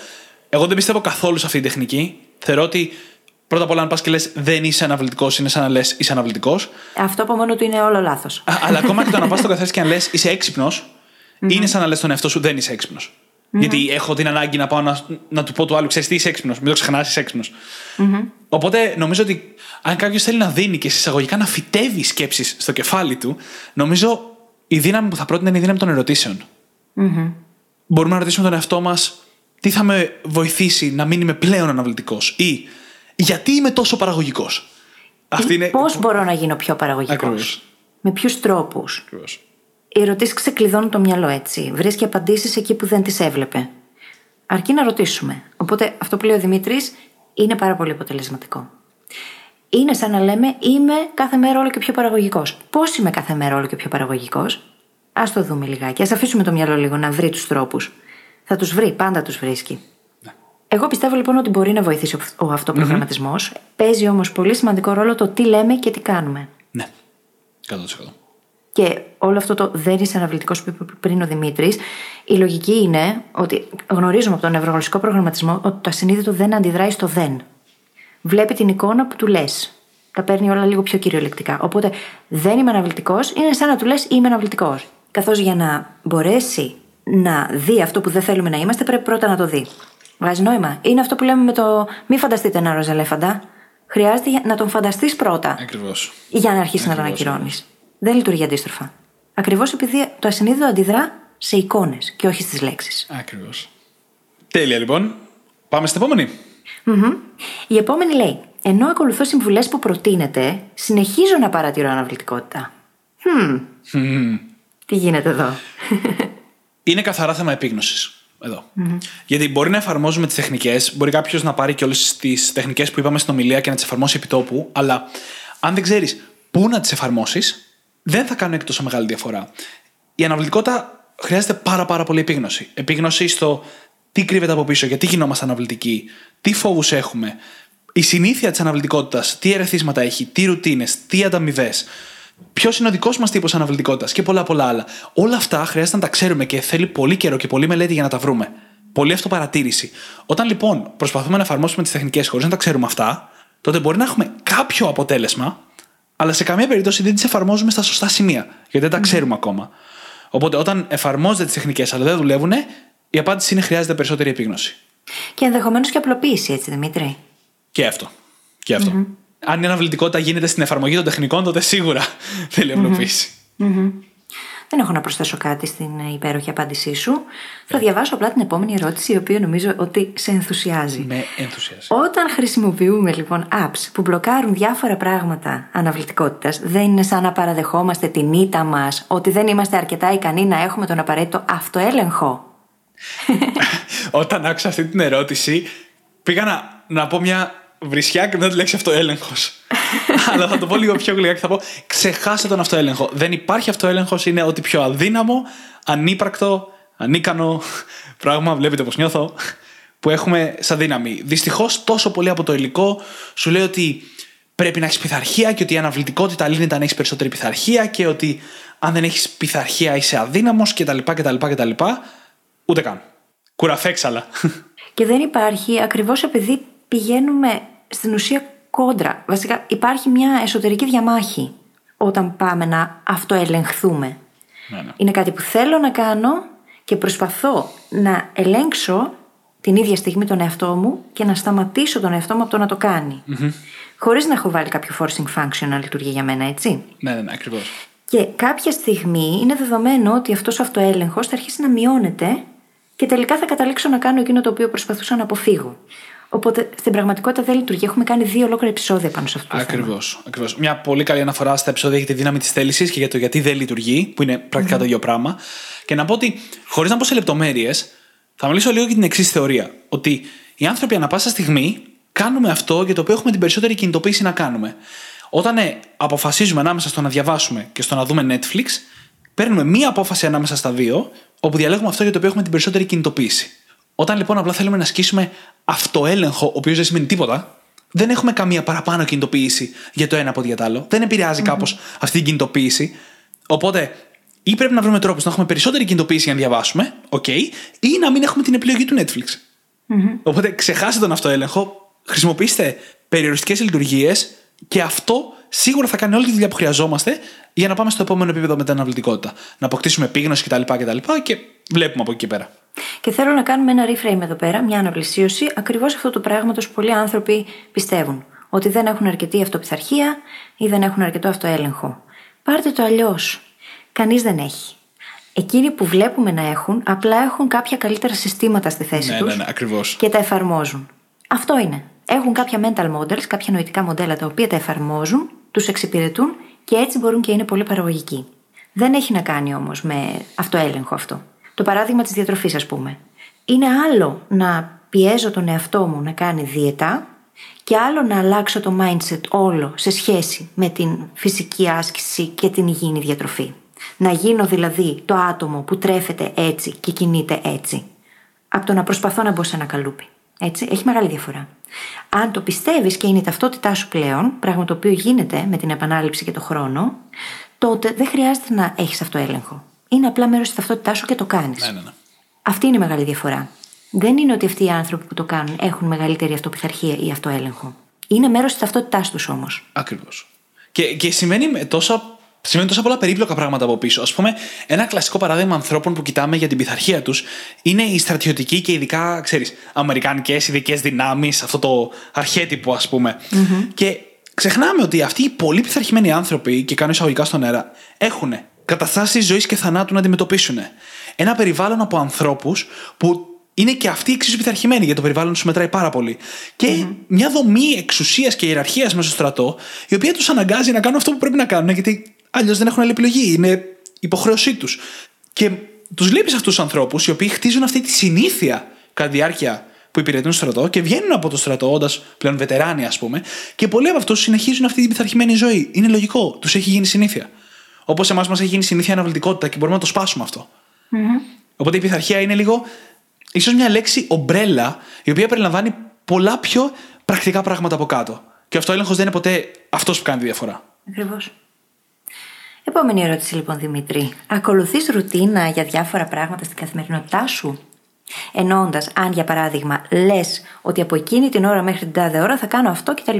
Εγώ δεν πιστεύω καθόλου σε αυτή την τεχνική. Θεωρώ ότι πρώτα απ' όλα, αν πας και λες δεν είσαι αναβλητικός, είναι σαν να λες είσαι αναβλητικός. Αυτό από μόνο του είναι όλο λάθος. Αλλά ακόμα και το να πας στον καθρέφτη και να λες είσαι έξυπνος, είναι σαν να λες τον εαυτό σου δεν είσαι έξυπνος. Mm-hmm. Γιατί έχω την ανάγκη να πάω να, να του πω του άλλου, ξέρεις τι είσαι έξυπνος, μην το ξεχνάς, είσαι έξυπνος. Mm-hmm. Οπότε νομίζω ότι αν κάποιος θέλει να δίνει και συσσαγωγικά να φυτεύει σκέψεις στο κεφάλι του, νομίζω η δύναμη που θα πρότεινε είναι η δύναμη των ερωτήσεων. Mm-hmm. Μπορούμε να ρωτήσουμε τον εαυτό μας τι θα με βοηθήσει να μην είμαι πλέον αναβλητικός ή γιατί είμαι τόσο παραγωγικός; Είναι... Πώς μπορώ να γίνω πιο παραγωγικός; Με ποιους τρόπους; Οι ερωτήσεις ξεκλειδώνουν το μυαλό έτσι. Βρίσκει απαντήσεις εκεί που δεν τις έβλεπε. Αρκεί να ρωτήσουμε. Οπότε αυτό που λέει ο Δημήτρης είναι πάρα πολύ αποτελεσματικό. Είναι σαν να λέμε είμαι κάθε μέρα όλο και πιο παραγωγικός. Πώς είμαι κάθε μέρα όλο και πιο παραγωγικός; Α το δούμε λιγάκι. Α αφήσουμε το μυαλό λίγο να βρει τους τρόπους. Θα τους βρει, πάντα τους βρίσκει. Ναι. Εγώ πιστεύω λοιπόν ότι μπορεί να βοηθήσει ο αυτοπρογραμματισμός. Mm-hmm. Παίζει όμως πολύ σημαντικό ρόλο το τι λέμε και τι κάνουμε. Ναι. 100%. Και όλο αυτό το δεν είσαι αναβλητικός που είπε πριν ο Δημήτρης, η λογική είναι ότι γνωρίζουμε από τον νευρογλωσσικό προγραμματισμό ότι το ασυνείδητο δεν αντιδράει στο δεν. Βλέπει την εικόνα που του λες. Τα παίρνει όλα λίγο πιο κυριολεκτικά. Οπότε δεν είμαι αναβλητικός, είναι σαν να του λες είμαι αναβλητικός. Καθώς για να μπορέσει να δει αυτό που δεν θέλουμε να είμαστε, πρέπει πρώτα να το δει. Βγάζει νόημα; Είναι αυτό που λέμε με το μη φανταστείτε ένα ροζ ελέφαντα. Χρειάζεται να τον φανταστείς πρώτα. Ακριβώς. Για να αρχίσεις να τον ακυρώνεις δεν λειτουργεί αντίστροφα. Ακριβώς επειδή το ασυνείδητο αντιδρά σε εικόνες και όχι στις λέξεις. Ακριβώς. Τέλεια λοιπόν. Πάμε στην επόμενη. Mm-hmm. Η επόμενη λέει: Ενώ ακολουθώ συμβουλές που προτείνετε, συνεχίζω να παρατηρώ αναβλητικότητα. Hm. Mm. Τι γίνεται εδώ; Είναι καθαρά θέμα επίγνωσης. Εδώ. Mm-hmm. Γιατί μπορεί να εφαρμόζουμε τις τεχνικές, μπορεί κάποιος να πάρει και όλες τις τεχνικές που είπαμε στην ομιλία και να τις εφαρμόσει επί τόπου, αλλά αν δεν ξέρεις πού να τις εφαρμόσεις, δεν θα κάνουν και τόσο μεγάλη διαφορά. Η αναβλητικότητα χρειάζεται πάρα, πάρα πολύ επίγνωση. Επίγνωση στο τι κρύβεται από πίσω, γιατί γινόμαστε αναβλητικοί, τι φόβους έχουμε, η συνήθεια της αναβλητικότητας, τι ερεθίσματα έχει, τι ρουτίνες, τι ανταμοιβές, ποιος είναι ο δικός μας τύπος αναβλητικότητας και πολλά πολλά άλλα. Όλα αυτά χρειάζεται να τα ξέρουμε και θέλει πολύ καιρό και πολύ μελέτη για να τα βρούμε. Πολύ αυτοπαρατήρηση. Όταν λοιπόν προσπαθούμε να εφαρμόσουμε τις τεχνικές χωρίς να τα ξέρουμε αυτά, τότε μπορεί να έχουμε κάποιο αποτέλεσμα, αλλά σε καμία περίπτωση δεν τις εφαρμόζουμε στα σωστά σημεία, γιατί δεν τα ξέρουμε ακόμα. Οπότε όταν εφαρμόζετε τις τεχνικές αλλά δεν δουλεύουν, η απάντηση είναι χρειάζεται περισσότερη επίγνωση. Και ενδεχομένως και απλοποίηση, έτσι Δημήτρη. Και αυτό. Και αυτό. Αν η αναβλητικότητα γίνεται στην εφαρμογή των τεχνικών, τότε σίγουρα θέλει απλοποίηση. Δεν έχω να προσθέσω κάτι στην ε, υπέροχη απάντησή σου. Θα διαβάσω απλά την επόμενη ερώτηση, η οποία νομίζω ότι σε ενθουσιάζει. Με ενθουσιάζει. Όταν χρησιμοποιούμε λοιπόν apps που μπλοκάρουν διάφορα πράγματα αναβλητικότητας, δεν είναι σαν να παραδεχόμαστε την ήττα μας ότι δεν είμαστε αρκετά ικανοί να έχουμε τον απαραίτητο αυτοέλεγχο. Όταν άκουσα αυτή την ερώτηση, πήγα να, να πω μια βρισιά και μετά τη λέξη αυτοέλεγχος. Αλλά θα το πω λίγο πιο γλυκά και θα πω: Ξεχάστε τον αυτοέλεγχο. Δεν υπάρχει αυτοέλεγχος, είναι ότι πιο αδύναμο, ανύπαρκτο, ανίκανο πράγμα, βλέπετε πώ νιώθω, που έχουμε σαν δύναμη. Δυστυχώς, τόσο πολύ από το υλικό σου λέει ότι πρέπει να έχεις πειθαρχία και ότι η αναβλητικότητα λύνεται αν έχεις περισσότερη πειθαρχία και ότι αν δεν έχεις πειθαρχία είσαι αδύναμος κτλ. κτλ, κτλ. Ούτε καν. Κουραφέξαλα. Και δεν υπάρχει ακριβώς επειδή πηγαίνουμε στην ουσία κόντρα. Βασικά υπάρχει μια εσωτερική διαμάχη όταν πάμε να αυτοελεγχθούμε. Ναι, ναι. Είναι κάτι που θέλω να κάνω και προσπαθώ να ελέγξω την ίδια στιγμή τον εαυτό μου και να σταματήσω τον εαυτό μου από το να το κάνει. Χωρίς να έχω βάλει κάποιο forcing function να λειτουργεί για μένα, έτσι. ναι, ναι, ναι ακριβώς. Και κάποια στιγμή είναι δεδομένο ότι αυτός ο αυτοέλεγχος θα αρχίσει να μειώνεται και τελικά θα καταλήξω να κάνω εκείνο το οποίο προσπαθούσα να αποφύγω. Οπότε στην πραγματικότητα δεν λειτουργεί. Έχουμε κάνει δύο ολόκληρα επεισόδια πάνω σε αυτό το θέμα. Ακριβώς. Ακριβώς. Μια πολύ καλή αναφορά στα επεισόδια για τη δύναμη της θέλησης και για το γιατί δεν λειτουργεί, που είναι πρακτικά το ίδιο πράγμα. Και να πω ότι, χωρίς να πω σε λεπτομέρειες, θα μιλήσω λίγο για την εξής θεωρία. Ότι οι άνθρωποι ανα πάσα στιγμή κάνουμε αυτό για το οποίο έχουμε την περισσότερη κινητοποίηση να κάνουμε. Όταν ε, αποφασίζουμε ανάμεσα στο να διαβάσουμε και στο να δούμε Netflix, παίρνουμε μία απόφαση ανάμεσα στα δύο, όπου διαλέγουμε αυτό για το οποίο έχουμε την περισσότερη κινητοποίηση. Όταν λοιπόν απλά θέλουμε να ασκήσουμε αυτοέλεγχο, ο οποίος δεν σημαίνει τίποτα, δεν έχουμε καμία παραπάνω κινητοποίηση για το ένα από ό,τι για το άλλο. Δεν επηρεάζει κάπως αυτή την κινητοποίηση. Οπότε, ή πρέπει να βρούμε τρόπους να έχουμε περισσότερη κινητοποίηση για να διαβάσουμε, OK, ή να μην έχουμε την επιλογή του Netflix. Οπότε, ξεχάστε τον αυτοέλεγχο, χρησιμοποιήστε περιοριστικές λειτουργίες και αυτό σίγουρα θα κάνει όλη τη δουλειά που χρειαζόμαστε για να πάμε στο επόμενο επίπεδο με την αναβλητικότητα. Να αποκτήσουμε επίγνωση κτλ. κτλ και βλέπουμε από εκεί και πέρα. Και θέλω να κάνουμε ένα reframe εδώ πέρα, μια αναπλησίωση ακριβώς αυτό του πράγματος που πολλοί άνθρωποι πιστεύουν. Ότι δεν έχουν αρκετή αυτοπιθαρχία ή δεν έχουν αρκετό αυτοέλεγχο. Πάρτε το αλλιώς. Κανείς δεν έχει. Εκείνοι που βλέπουμε να έχουν, απλά έχουν κάποια καλύτερα συστήματα στη θέση Ναι, τους ναι, ναι, ακριβώς. και τα εφαρμόζουν. Αυτό είναι. Έχουν κάποια mental models, κάποια νοητικά μοντέλα τα οποία τα εφαρμόζουν, τους εξυπηρετούν και έτσι μπορούν και είναι πολύ παραγωγικοί. Δεν έχει να κάνει όμως με αυτοέλεγχο αυτό. Το παράδειγμα της διατροφής, ας πούμε. Είναι άλλο να πιέζω τον εαυτό μου να κάνει δίαιτα και άλλο να αλλάξω το mindset όλο σε σχέση με την φυσική άσκηση και την υγιεινή διατροφή. Να γίνω δηλαδή το άτομο που τρέφεται έτσι και κινείται έτσι. Από το να προσπαθώ να μπω σε ένα καλούπι. Έτσι, έχει μεγάλη διαφορά. Αν το πιστεύεις και είναι η ταυτότητά σου πλέον, πράγμα το οποίο γίνεται με την επανάληψη και το χρόνο, τότε δεν χρειάζεται να έχεις αυτό έλεγχο. Είναι απλά μέρος της ταυτότητάς σου και το κάνεις. Ναι, ναι, ναι. Αυτή είναι η μεγάλη διαφορά. Δεν είναι ότι αυτοί οι άνθρωποι που το κάνουν έχουν μεγαλύτερη αυτοπιθαρχία ή αυτοέλεγχο. Είναι μέρος της ταυτότητάς τους όμως. Ακριβώς. Και, και σημαίνει με τόσα, σημαίνει τόσα πολλά περίπλοκα πράγματα από πίσω. Α πούμε, ένα κλασικό παράδειγμα ανθρώπων που κοιτάμε για την πειθαρχία τους είναι οι στρατιωτικοί και ειδικά, ξέρεις, αμερικανικέ ειδικές δυνάμεις, αυτό το αρχέτυπο, ας πουμε Και ξεχνάμε ότι αυτοί οι πολύ πειθαρχημένοι άνθρωποι, και κάνω εισαγωγικά στον αέρα, έχουν καταστάσεις ζωής και θανάτου να αντιμετωπίσουν. Ένα περιβάλλον από ανθρώπους που είναι και αυτοί εξίσου πειθαρχημένοι, γιατί το περιβάλλον τους μετράει πάρα πολύ. Και μια δομή εξουσίας και ιεραρχίας μέσα στο στρατό, η οποία τους αναγκάζει να κάνουν αυτό που πρέπει να κάνουν, γιατί αλλιώς δεν έχουν άλλη επιλογή. Είναι υποχρέωσή τους. Και τους βλέπει αυτούς τους ανθρώπους, οι οποίοι χτίζουν αυτή τη συνήθεια κατά τη διάρκεια που υπηρετούν στο στρατό και βγαίνουν από το στρατό, όντας πλέον βετεράνοι, ας πούμε, και πολλοί από αυτούς συνεχίζουν αυτή την πειθαρχημένη ζωή. Είναι λογικό, τους έχει γίνει συνήθεια. Όπως εμάς μας έχει γίνει συνήθεια αναβλητικότητα και μπορούμε να το σπάσουμε αυτό. Οπότε η πειθαρχία είναι λίγο ίσως μια λέξη ομπρέλα, η οποία περιλαμβάνει πολλά πιο πρακτικά πράγματα από κάτω. Και αυτό ο έλεγχο δεν είναι ποτέ αυτός που κάνει τη διαφορά. Ακριβώς. Επόμενη ερώτηση λοιπόν, Δημήτρη. Ακολουθείς ρουτίνα για διάφορα πράγματα στην καθημερινότητά σου; Εννοώντας, αν για παράδειγμα λες ότι από εκείνη την ώρα μέχρι την τάδε ώρα θα κάνω αυτό κτλ.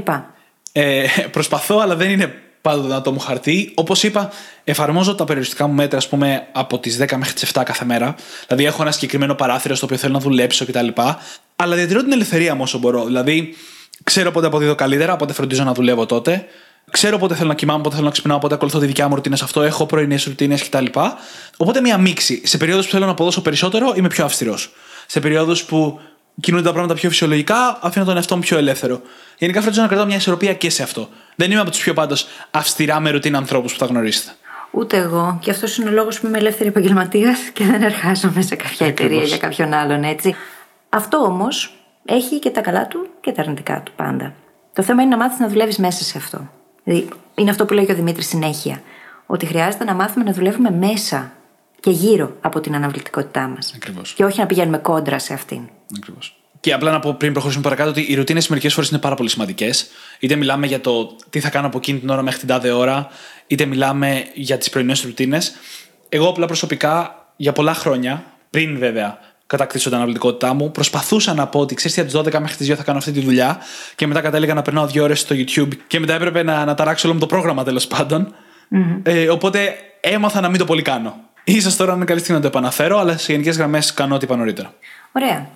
Ε, προσπαθώ, αλλά δεν είναι πάντοτε να το μου χαρτί. Όπως είπα, εφαρμόζω τα περιοριστικά μου μέτρα, ας πούμε, από τις 10 μέχρι τις 7 κάθε μέρα. Δηλαδή, έχω ένα συγκεκριμένο παράθυρο στο οποίο θέλω να δουλέψω κτλ. Αλλά διατηρώ την ελευθερία μου όσο μπορώ. Δηλαδή, Ξέρω πότε αποδίδω καλύτερα, πότε φροντίζω να δουλεύω τότε. Ξέρω πότε θέλω να κοιμάμαι, πότε θέλω να ξυπνάω, πότε ακολουθώ τη δικιά μου ρουτίνα σε αυτό. Έχω πρωινές ρουτίνες κτλ. Οπότε μία μίξη. Σε περίοδους που θέλω να αποδώσω περισσότερο, είμαι πιο αυστηρός. Σε περίοδους που κινούνται τα πράγματα πιο φυσιολογικά, αφήνω τον εαυτό μου πιο ελεύθερο. Γενικά φροντίζω να κρατάω μια ισορροπία και σε αυτό. Δεν είμαι από τους πιο πάντως αυστηρά με ρουτίνα ανθρώπους που θα γνωρίσετε. Ούτε εγώ. Και αυτός είναι ο λόγος που είμαι ελεύθερη επαγγελματίας και δεν εργάζομαι σε κάποια εταιρεία για κάποιον άλλον, έτσι. Αυτό όμως έχει και τα καλά του και τα αρνητικά του πάντα. Το θέμα είναι να μάθεις να δουλεύεις μέσα σε αυτό. Δηλαδή, είναι αυτό που λέει και ο Δημήτρης συνέχεια. Ότι χρειάζεται να μάθουμε να δουλεύουμε μέσα και γύρω από την αναβλητικότητά μας. Ακριβώς. Και όχι να πηγαίνουμε κόντρα σε αυτήν. Ακριβώς. Και απλά να πω πριν προχωρήσουμε παρακάτω ότι οι ρουτίνες μερικές φορές είναι πάρα πολύ σημαντικές. Είτε μιλάμε για το τι θα κάνω από εκείνη την ώρα μέχρι την τάδε ώρα, είτε μιλάμε για τις πρωινές ρουτίνες. Εγώ απλά προσωπικά για πολλά χρόνια, πριν βέβαια κατακτήσω την αναβλητικότητά μου, προσπαθούσα να πω ότι ξέρεις τι από τις 12 μέχρι τις 2 θα κάνω αυτή τη δουλειά και μετά κατέληγα να περνάω δύο ώρες στο YouTube και μετά έπρεπε να, να ταράξω όλο μου το πρόγραμμα τέλος Ε, οπότε έμαθα να μην το πολύ κάνω. σω τώρα είναι καλή στιγμή να το επαναφέρω, αλλά σε γενικές γραμμές κάνω ό,τι είπα νωρίτερα. Ωραία.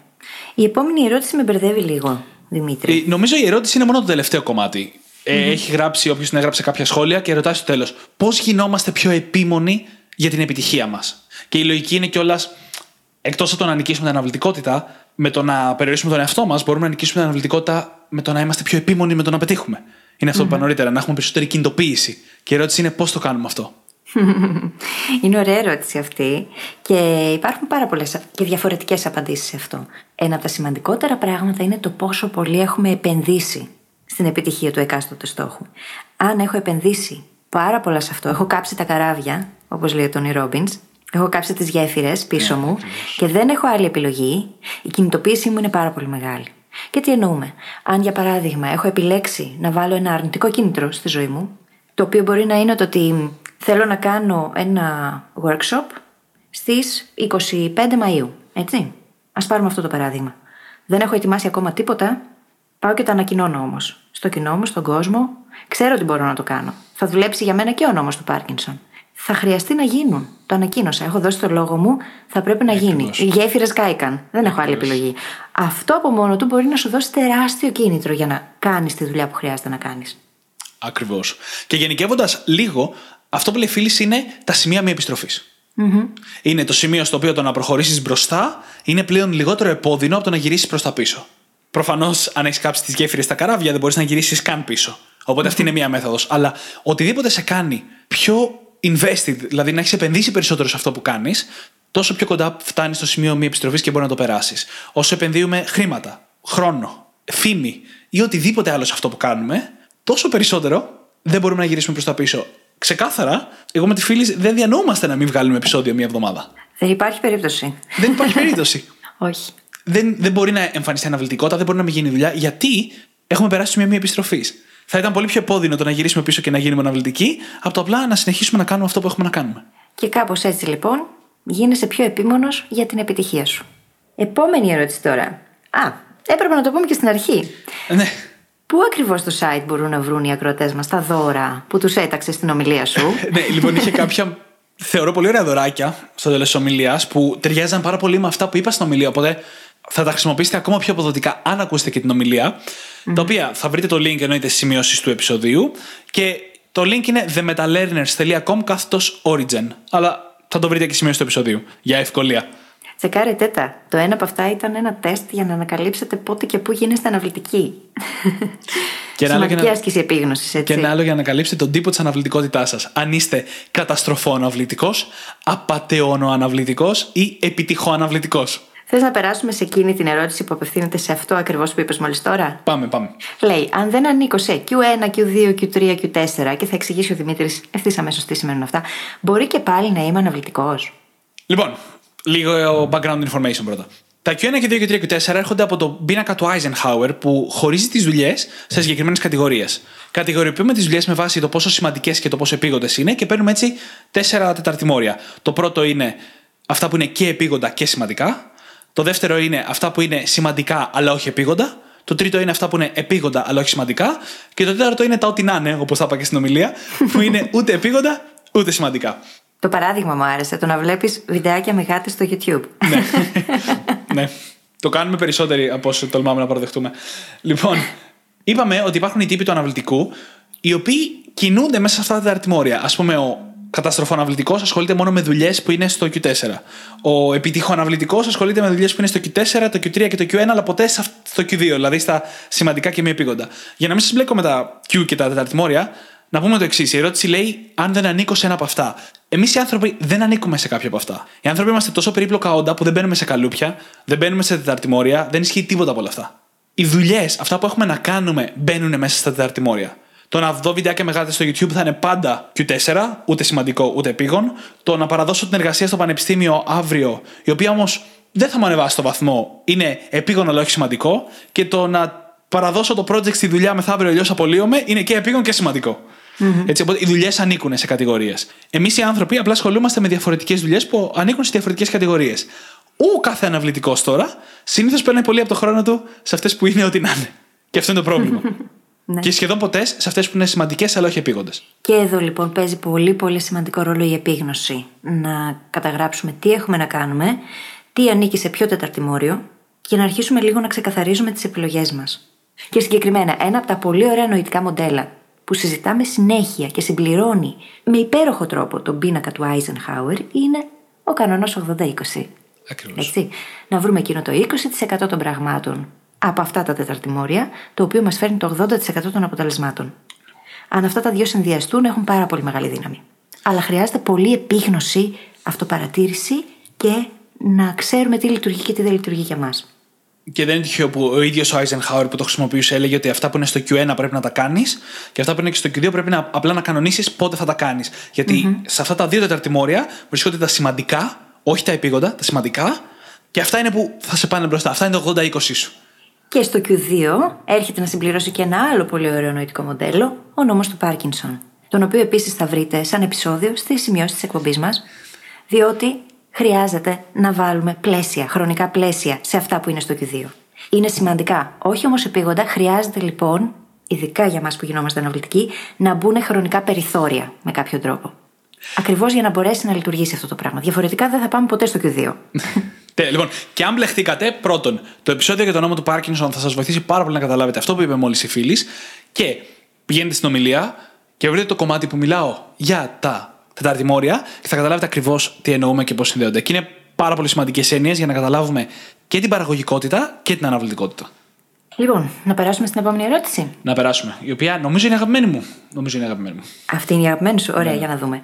Η επόμενη ερώτηση με μπερδεύει λίγο, Δημήτρη. Ε, νομίζω η ερώτηση είναι μόνο το τελευταίο κομμάτι. Ε, έχει γράψει όποιος την έγραψε κάποια σχόλια και ρωτάει στο τέλος πώς γινόμαστε πιο επίμονοι για την επιτυχία μας. Και η λογική είναι κιόλας, εκτός από το να νικήσουμε την αναβλητικότητα, με το να περιορίσουμε τον εαυτό μας, μπορούμε να νικήσουμε την αναβλητικότητα με το να είμαστε πιο επίμονοι με το να πετύχουμε. Είναι αυτό που είπα νωρίτερα, να έχουμε περισσότερη κινητοποίηση. Και η ερώτηση είναι πώς το κάνουμε αυτό. Είναι ωραία ερώτηση αυτή και υπάρχουν πάρα πολλές και διαφορετικές απαντήσεις σε αυτό. Ένα από τα σημαντικότερα πράγματα είναι το πόσο πολύ έχουμε επενδύσει στην επιτυχία του εκάστοτε στόχου. Αν έχω επενδύσει πάρα πολλά σε αυτό, έχω κάψει τα καράβια, όπως λέει ο Τόνι Ρόμπιν, έχω κάψει τις γέφυρες πίσω Ναι, μου και δεν έχω άλλη επιλογή, η κινητοποίησή μου είναι πάρα πολύ μεγάλη. Και τι εννοούμε. Αν για παράδειγμα έχω επιλέξει να βάλω ένα αρνητικό κίνητρο στη ζωή μου, το οποίο μπορεί να είναι το ότι θέλω να κάνω ένα workshop στις 25 Μαΐου, έτσι. Ας πάρουμε αυτό το παράδειγμα. Δεν έχω ετοιμάσει ακόμα τίποτα, πάω και το ανακοινώνω όμως. Στο κοινό μου, στον κόσμο, ξέρω ότι μπορώ να το κάνω. Θα δουλέψει για μένα και ο νόμος του Πάρκινσον. Θα χρειαστεί να γίνουν. Το ανακοίνωσα. Έχω δώσει το λόγο μου. Θα πρέπει να γίνει. Οι γέφυρες κάηκαν. Δεν έχω άλλη επιλογή. Αυτό από μόνο του μπορεί να σου δώσει τεράστιο κίνητρο για να κάνεις τη δουλειά που χρειάζεται να κάνεις. Ακριβώς. Και γενικεύοντας λίγο, αυτό που λέει φίλης είναι τα σημεία μη επιστροφής. Είναι το σημείο στο οποίο το να προχωρήσεις μπροστά είναι πλέον λιγότερο επώδυνο από το να γυρίσεις προς τα πίσω. Προφανώς, αν έχεις κάψει τις γέφυρες στα καράβια, δεν μπορείς να γυρίσεις καν πίσω. Οπότε αυτή είναι μία μέθοδος. Αλλά οτιδήποτε σε κάνει πιο invested, δηλαδή να έχεις επενδύσει περισσότερο σε αυτό που κάνεις, τόσο πιο κοντά φτάνει στο σημείο μη επιστροφής και μπορεί να το περάσεις. Όσο επενδύουμε χρήματα, χρόνο, φήμη ή οτιδήποτε άλλο σε αυτό που κάνουμε, τόσο περισσότερο δεν μπορούμε να γυρίσουμε προς τα πίσω. Ξεκάθαρα, εγώ με τη φίλη δεν διανοούμαστε να μην βγάλουμε επεισόδιο μία εβδομάδα. Δεν υπάρχει περίπτωση. Δεν υπάρχει περίπτωση. Όχι. δεν, δεν μπορεί να εμφανιστεί αναβλητικότητα, δεν μπορεί να μην γίνει δουλειά, γιατί έχουμε περάσει στο σημείο μία επιστροφής. Θα ήταν πολύ πιο επώδυνο το να γυρίσουμε πίσω και να γίνουμε αναβλητικοί, από το απλά να συνεχίσουμε να κάνουμε αυτό που έχουμε να κάνουμε. Και κάπως έτσι λοιπόν γίνεσαι πιο επίμονος για την επιτυχία σου. Επόμενη ερώτηση τώρα. Α, έπρεπε να το πούμε και στην αρχή. Ναι. Πού ακριβώς στο site μπορούν να βρουν οι ακροατές μας τα δώρα που τους έταξε στην ομιλία σου; ναι, λοιπόν, είχε κάποια θεωρώ πολύ ωραία δωράκια στο τέλος της ομιλίας που ταιριάζαν πάρα πολύ με αυτά που είπα στην ομιλία. Οπότε θα τα χρησιμοποιήσετε ακόμα πιο αποδοτικά αν ακούσετε και την ομιλία. Τα οποία θα βρείτε το link εννοείται στι σημειώσεις του επεισοδίου. Και το link είναι themetaLearners.com κάθετος origin. Αλλά θα το βρείτε και στι σημειώσεις του επεισοδίου για ευκολία. Τσεκάρετε τα. Το ένα από αυτά ήταν ένα τεστ για να ανακαλύψετε πότε και πού γίνεστε αναβλητικοί. Και ένα άλλο για Σημαντική να- άσκηση επίγνωσης, έτσι. Και ένα άλλο για να ανακαλύψετε τον τύπο της αναβλητικότητάς σας. Αν είστε καταστροφό αναβλητικό, απαταιώνο αναβλητικό ή επιτυχώ αναβλητικό. Θες να περάσουμε σε εκείνη την ερώτηση που απευθύνεται σε αυτό ακριβώς που είπες μόλις τώρα; Πάμε, πάμε. Λέει, αν δεν ανήκω σε Q1, Q2, Q3, Q4 και θα εξηγήσει ο Δημήτρης ευθύς αμέσως τι σημαίνουν αυτά, μπορεί και πάλι να είμαι αναβλητικός. Λοιπόν, λίγο background information πρώτα. Τα Q1 και 2 και 3 και 4 έρχονται από το πίνακα του Eisenhower που χωρίζει τις δουλειές σε συγκεκριμένες κατηγορίες. Κατηγοριοποιούμε τις δουλειές με βάση το πόσο σημαντικές και το πόσο επίγοντες είναι και παίρνουμε έτσι τέσσερα τεταρτημόρια. Το πρώτο είναι αυτά που είναι και επίγοντα και σημαντικά. Το δεύτερο είναι αυτά που είναι σημαντικά αλλά όχι επίγοντα. Το τρίτο είναι αυτά που είναι επίγοντα αλλά όχι σημαντικά. Και το τέταρτο είναι τα ό,τι να είναι, όπως τα είπα και στην ομιλία, που είναι ούτε επίγοντα ούτε σημαντικά. Το παράδειγμα μου άρεσε, το να βλέπεις βιντεάκια με γάτες στο YouTube. ναι. ναι. Το κάνουμε περισσότεροι από όσο τολμάμε να παραδεχτούμε. Λοιπόν, Είπαμε ότι υπάρχουν οι τύποι του αναβλητικού, οι οποίοι κινούνται μέσα σε αυτά τα τεταρτημόρια. Α πούμε, ο καταστροφοαναβλητικό ασχολείται μόνο με δουλειές που είναι στο Q4. Ο επιτυχοαναβλητικό ασχολείται με δουλειές που είναι στο Q4, το Q3 και το Q1, αλλά ποτέ στο Q2, δηλαδή στα σημαντικά και μη επίγοντα. Για να μην σας μπλέκω με τα Q και τα τεταρτημόρια, να πούμε το εξής. Η ερώτηση λέει αν δεν ανήκω σε ένα από αυτά. Εμείς οι άνθρωποι δεν ανήκουμε σε κάποια από αυτά. Οι άνθρωποι είμαστε τόσο περίπλοκα όντα που δεν μπαίνουμε σε καλούπια, δεν μπαίνουμε σε τεταρτημόρια, δεν ισχύει τίποτα από όλα αυτά. Οι δουλειές, αυτά που έχουμε να κάνουμε, μπαίνουν μέσα στα τεταρτημόρια. Το να δω βιντεάκια με στο YouTube θα είναι πάντα Q4, ούτε σημαντικό ούτε επίγον. Το να παραδώσω την εργασία στο πανεπιστήμιο αύριο, η οποία όμως δεν θα μου ανεβάσει το βαθμό, είναι επίγον αλλά όχι σημαντικό. Και το να παραδώσω το project στη δουλειά μεθαύριο αλλιώς απολύομαι, είναι και επίγον και σημαντικό. Mm-hmm. Έτσι, οπότε οι δουλειές ανήκουν σε κατηγορίες. Εμείς οι άνθρωποι απλά ασχολούμαστε με διαφορετικές δουλειές που ανήκουν σε διαφορετικές κατηγορίες. Ο κάθε αναβλητικός τώρα συνήθως παίρνει πολύ από το χρόνο του σε αυτές που είναι ό,τι να είναι. Και αυτό είναι το πρόβλημα. Ναι. Και σχεδόν ποτέ σε αυτές που είναι σημαντικές αλλά όχι επίγοντες. Και εδώ λοιπόν παίζει πολύ πολύ σημαντικό ρόλο η επίγνωση. Να καταγράψουμε τι έχουμε να κάνουμε, τι ανήκει σε ποιο τεταρτημόριο και να αρχίσουμε λίγο να ξεκαθαρίζουμε τις επιλογές μας. Και συγκεκριμένα, ένα από τα πολύ ωραία νοητικά μοντέλα που συζητάμε συνέχεια και συμπληρώνει με υπέροχο τρόπο τον πίνακα του Eisenhower είναι ο κανόνας 80-20. Ακριβώς. Να βρούμε εκείνο το 20% των πραγμάτων από αυτά τα τεταρτημόρια, το οποίο μας φέρνει το 80% των αποτελεσμάτων. Αν αυτά τα δύο συνδυαστούν, έχουν πάρα πολύ μεγάλη δύναμη. Αλλά χρειάζεται πολύ επίγνωση, αυτοπαρατήρηση και να ξέρουμε τι λειτουργεί και τι δεν λειτουργεί για μας. Και δεν είναι τυχαίο που ο ίδιος ο Eisenhower που το χρησιμοποιούσε έλεγε ότι αυτά που είναι στο Q1 πρέπει να τα κάνεις και αυτά που είναι και στο Q2 πρέπει να, απλά να κανονίσεις πότε θα τα κάνεις. σε αυτά τα δύο τεταρτημόρια βρίσκονται τα σημαντικά, όχι τα επίγοντα, τα σημαντικά, και αυτά είναι που θα σε πάνε μπροστά. Αυτά είναι το 80-20 σου. Και στο Q2 έρχεται να συμπληρώσει και ένα άλλο πολύ ωραίο νοητικό μοντέλο, ο νόμος του Πάρκινσον. Τον οποίο επίσης θα βρείτε σαν επεισόδιο στη σημειώση της εκπομπής μας, διότι χρειάζεται να βάλουμε πλαίσια, χρονικά πλαίσια σε αυτά που είναι στο Q2. Είναι σημαντικά, όχι όμως επίγοντα, χρειάζεται λοιπόν, ειδικά για εμά που γινόμαστε αναβλητικοί, να μπουν χρονικά περιθώρια με κάποιο τρόπο. Ακριβώς για να μπορέσει να λειτουργήσει αυτό το πράγμα. Διαφορετικά δεν θα πάμε ποτέ στο Q2. Λοιπόν, και αν μπλεχτήκατε, πρώτον, το επεισόδιο για τον νόμο του Πάρκινσον θα σας βοηθήσει πάρα πολύ να καταλάβετε αυτό που είπε μόλις η φίλης. Και πηγαίνετε στην ομιλία και βρείτε το κομμάτι που μιλάω για τα τεταρτημόρια και θα καταλάβετε ακριβώς τι εννοούμε και πώς συνδέονται. Και είναι πάρα πολύ σημαντικές έννοιες για να καταλάβουμε και την παραγωγικότητα και την αναβλητικότητα. Λοιπόν, να περάσουμε στην επόμενη ερώτηση. Να περάσουμε. Η οποία νομίζω είναι αγαπημένη μου. Νομίζω είναι αγαπημένη μου. Αυτή είναι η αγαπημένη σου. Ωραία, ναι. για να δούμε.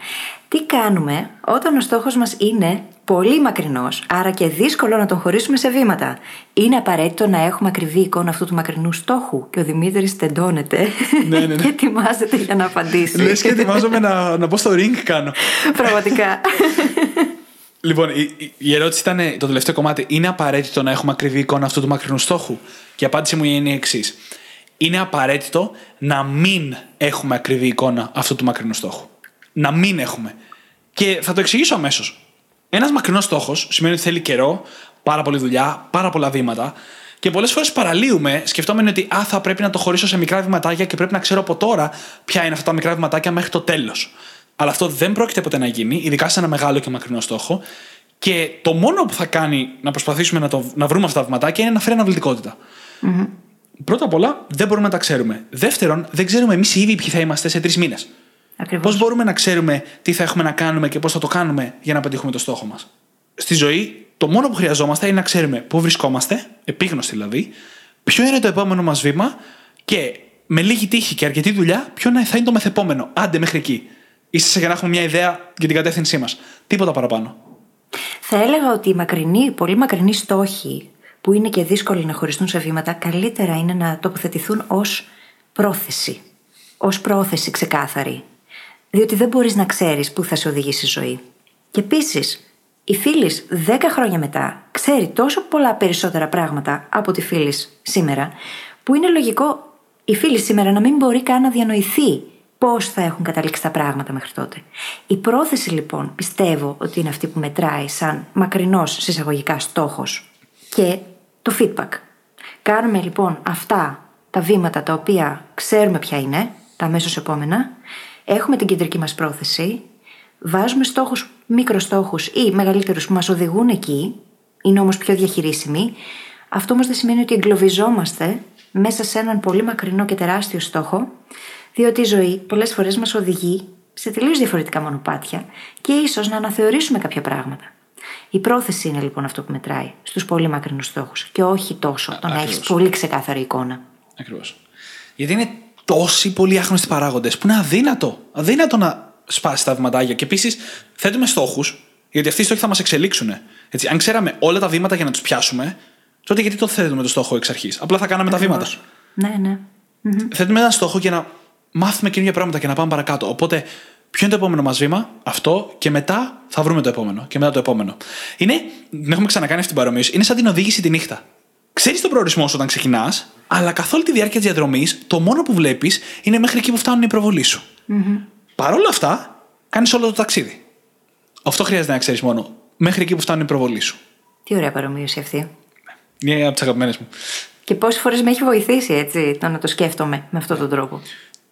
Τι κάνουμε όταν ο στόχος μας είναι πολύ μακρινός, άρα και δύσκολο να τον χωρίσουμε σε βήματα; Είναι απαραίτητο να έχουμε ακριβή εικόνα αυτού του μακρινού στόχου; Και ο Δημήτρης τεντώνεται ναι, ναι, ναι. και ετοιμάζεται για να απαντήσει. Λες και ετοιμάζομαι να, να πω στο ring κάνω. Πραγματικά. Λοιπόν, η, η ερώτηση ήταν το τελευταίο κομμάτι. Είναι απαραίτητο να έχουμε ακριβή εικόνα αυτού του μακρινού στόχου; Και η απάντηση μου είναι η εξής. Είναι απαραίτητο να μην έχουμε ακριβή εικόνα αυτού του μακρινού στόχου. Να μην έχουμε. Και θα το εξηγήσω αμέσως. Ένας μακρινός στόχος σημαίνει ότι θέλει καιρό, πάρα πολλή δουλειά, πάρα πολλά βήματα. Και πολλές φορές παραλύουμε σκεφτόμενοι ότι α, θα πρέπει να το χωρίσω σε μικρά βηματάκια και πρέπει να ξέρω από τώρα ποια είναι αυτά τα μικρά βηματάκια μέχρι το τέλος. Αλλά αυτό δεν πρόκειται ποτέ να γίνει, ειδικά σε ένα μεγάλο και μακρινό στόχο. Και το μόνο που θα κάνει να προσπαθήσουμε να, το, να βρούμε αυτά τα βηματάκια είναι να φέρει αναβλητικότητα. Mm-hmm. Πρώτα απ' όλα, δεν μπορούμε να τα ξέρουμε. Δεύτερον, δεν ξέρουμε εμείς ήδη ποιοι θα είμαστε σε τρεις μήνες. Πώς μπορούμε να ξέρουμε τι θα έχουμε να κάνουμε και πώς θα το κάνουμε για να πετύχουμε το στόχο μας. Στη ζωή, το μόνο που χρειαζόμαστε είναι να ξέρουμε πού βρισκόμαστε, επίγνωση δηλαδή, ποιο είναι το επόμενο μας βήμα και με λίγη τύχη και αρκετή δουλειά, ποιο θα είναι το μεθεπόμενο. Άντε μέχρι εκεί. Είστε για να έχουμε μια ιδέα για την κατεύθυνσή μας. Τίποτα παραπάνω. Θα έλεγα ότι οι μακρινοί, πολύ μακρινοί στόχοι που είναι και δύσκολοι να χωριστούν σε βήματα, καλύτερα είναι να τοποθετηθούν ως πρόθεση. Ω πρόθεση ξεκάθαρη. Διότι δεν μπορείς να ξέρεις πού θα σε οδηγήσει η ζωή. Και επίσης, η φίλη 10 χρόνια μετά ξέρει τόσο πολλά περισσότερα πράγματα από τη φίλης σήμερα, που είναι λογικό η φίλη σήμερα να μην μπορεί καν να διανοηθεί πώς θα έχουν καταλήξει τα πράγματα μέχρι τότε. Η πρόθεση λοιπόν πιστεύω ότι είναι αυτή που μετράει σαν μακρινός συσσαγωγικά στόχος. Και το feedback. Κάνουμε λοιπόν αυτά τα βήματα τα οποία ξέρουμε ποια είναι, τα αμέσως επόμενα, έχουμε την κεντρική μας πρόθεση, βάζουμε στόχους, μικροστόχους ή μεγαλύτερους που μας οδηγούν εκεί, είναι όμως πιο διαχειρίσιμοι. Αυτό όμως δεν σημαίνει ότι εγκλωβιζόμαστε μέσα σε έναν πολύ μακρινό και τεράστιο στόχο, διότι η ζωή πολλές φορές μας οδηγεί σε τελείως διαφορετικά μονοπάτια και ίσως να αναθεωρήσουμε κάποια πράγματα. Η πρόθεση είναι λοιπόν αυτό που μετράει στους πολύ μακρινούς στόχους και όχι τόσο το να έχεις πολύ ξεκάθαρη εικόνα. Ακριβώς. Γιατί είναι τόσοι πολύ άγνωστοι παράγοντες που είναι αδύνατο, αδύνατο να σπάσει τα βηματάκια. Και επίσης θέτουμε στόχους, γιατί αυτοί οι στόχοι θα μας εξελίξουν. Έτσι, αν ξέραμε όλα τα βήματα για να τους πιάσουμε, τότε γιατί το θέτουμε το στόχο εξ αρχής; Απλά θα κάναμε Ακριβώς. τα βήματα. Ναι, ναι. Θέτουμε έναν στόχο για να μάθουμε καινούργια πράγματα και να πάμε παρακάτω. Οπότε, ποιο είναι το επόμενο μας βήμα, αυτό, και μετά θα βρούμε το επόμενο. Και μετά το επόμενο. Είναι, την έχουμε ξανακάνει αυτή την παρομοίωση, είναι σαν την οδήγηση τη νύχτα. Ξέρεις τον προορισμό σου όταν ξεκινάς, αλλά καθ' όλη τη διάρκεια της διαδρομής, το μόνο που βλέπεις είναι μέχρι εκεί που φτάνουν οι προβολή σου. Παρ' όλα αυτά, κάνεις όλο το ταξίδι. Αυτό χρειάζεται να ξέρεις μόνο. Μέχρι εκεί που φτάνουν οι προβολή σου. Τι ωραία παρομοίωση αυτή. Είναι από τις αγαπημένες μου. Και πόσες φορές με έχει βοηθήσει έτσι το να το σκέφτομαι με αυτόν τον τρόπο.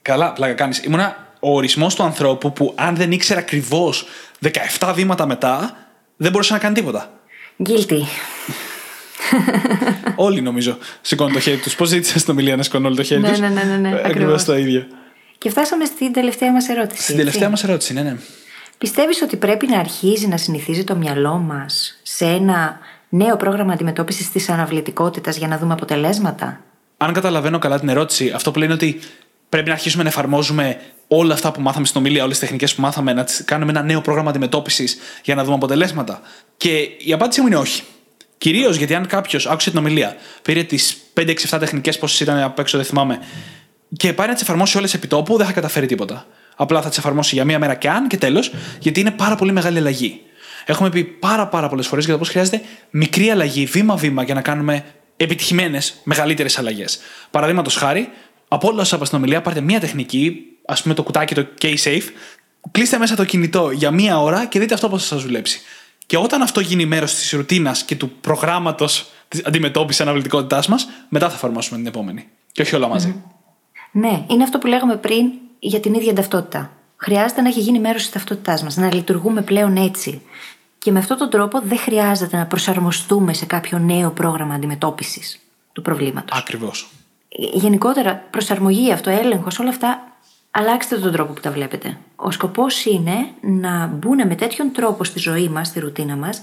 Καλά, πλάκα κάνεις. Ήμουνα ο ορισμός του ανθρώπου που αν δεν ήξερε ακριβώς 17 βήματα μετά, δεν μπορούσε να κάνει τίποτα. Guilty. όλοι νομίζω σηκώνουν το χέρι τους. Πώς ζήτησε στην ομιλία να σηκώνουν όλοι το χέρι Ναι, τους; ναι, ναι, ναι, ναι, Ακριβώς ακριβώς. το ίδιο. Και φτάσαμε στην τελευταία μας ερώτηση. Στην τελευταία μας ερώτηση, ναι, ναι. Πιστεύεις ότι πρέπει να αρχίζει να συνηθίζει το μυαλό μας σε ένα νέο πρόγραμμα αντιμετώπισης της αναβλητικότητας για να δούμε αποτελέσματα; Αν καταλαβαίνω καλά την ερώτηση, αυτό που λένε ότι πρέπει να αρχίσουμε να εφαρμόζουμε όλα αυτά που μάθαμε στην ομιλία, όλες τις τεχνικές που μάθαμε, να τις κάνουμε ένα νέο πρόγραμμα αντιμετώπισης για να δούμε αποτελέσματα. Και η απάντησή μου είναι όχι. Κυρίως γιατί αν κάποιος άκουσε την ομιλία, πήρε τις 5-6-7 τεχνικές, πόσες ήταν απ' έξω, δεν θυμάμαι, και πάει να τις εφαρμόσει όλες επί τόπου, δεν θα καταφέρει τίποτα. Απλά θα τις εφαρμόσει για μία μέρα και αν και τέλος, γιατί είναι πάρα πολύ μεγάλη αλλαγή. Έχουμε πει πάρα, πάρα πολλές φορές για το πώς χρειάζεται μικρή αλλαγή, βήμα-βήμα, για να κάνουμε επιτυχημένες, μεγαλύτερες αλλαγές. Παραδείγματος χάρη, από όλα όσα είπα στην ομιλία, πάρτε μία τεχνική, ας πούμε το κουτάκι, το K-Safe, κλείστε μέσα το κινητό για μία ώρα και δείτε αυτό πώς θα σας δουλέψει. Και όταν αυτό γίνει μέρος της ρουτίνας και του προγράμματος της αντιμετώπισης αναβλητικότητά μας, μετά θα εφαρμόσουμε την επόμενη. Και όχι όλα μαζί. Ναι, είναι αυτό που λέγαμε πριν για την ίδια ταυτότητα. Χρειάζεται να έχει γίνει μέρος της ταυτότητάς μας, να λειτουργούμε πλέον έτσι. Και με αυτόν τον τρόπο δεν χρειάζεται να προσαρμοστούμε σε κάποιο νέο πρόγραμμα αντιμετώπισης του προβλήματος. Ακριβώς. Γενικότερα, προσαρμογή, αυτοέλεγχος, όλα αυτά, αλλάξτε τον τρόπο που τα βλέπετε. Ο σκοπός είναι να μπουν με τέτοιον τρόπο στη ζωή μας, στη ρουτίνα μας,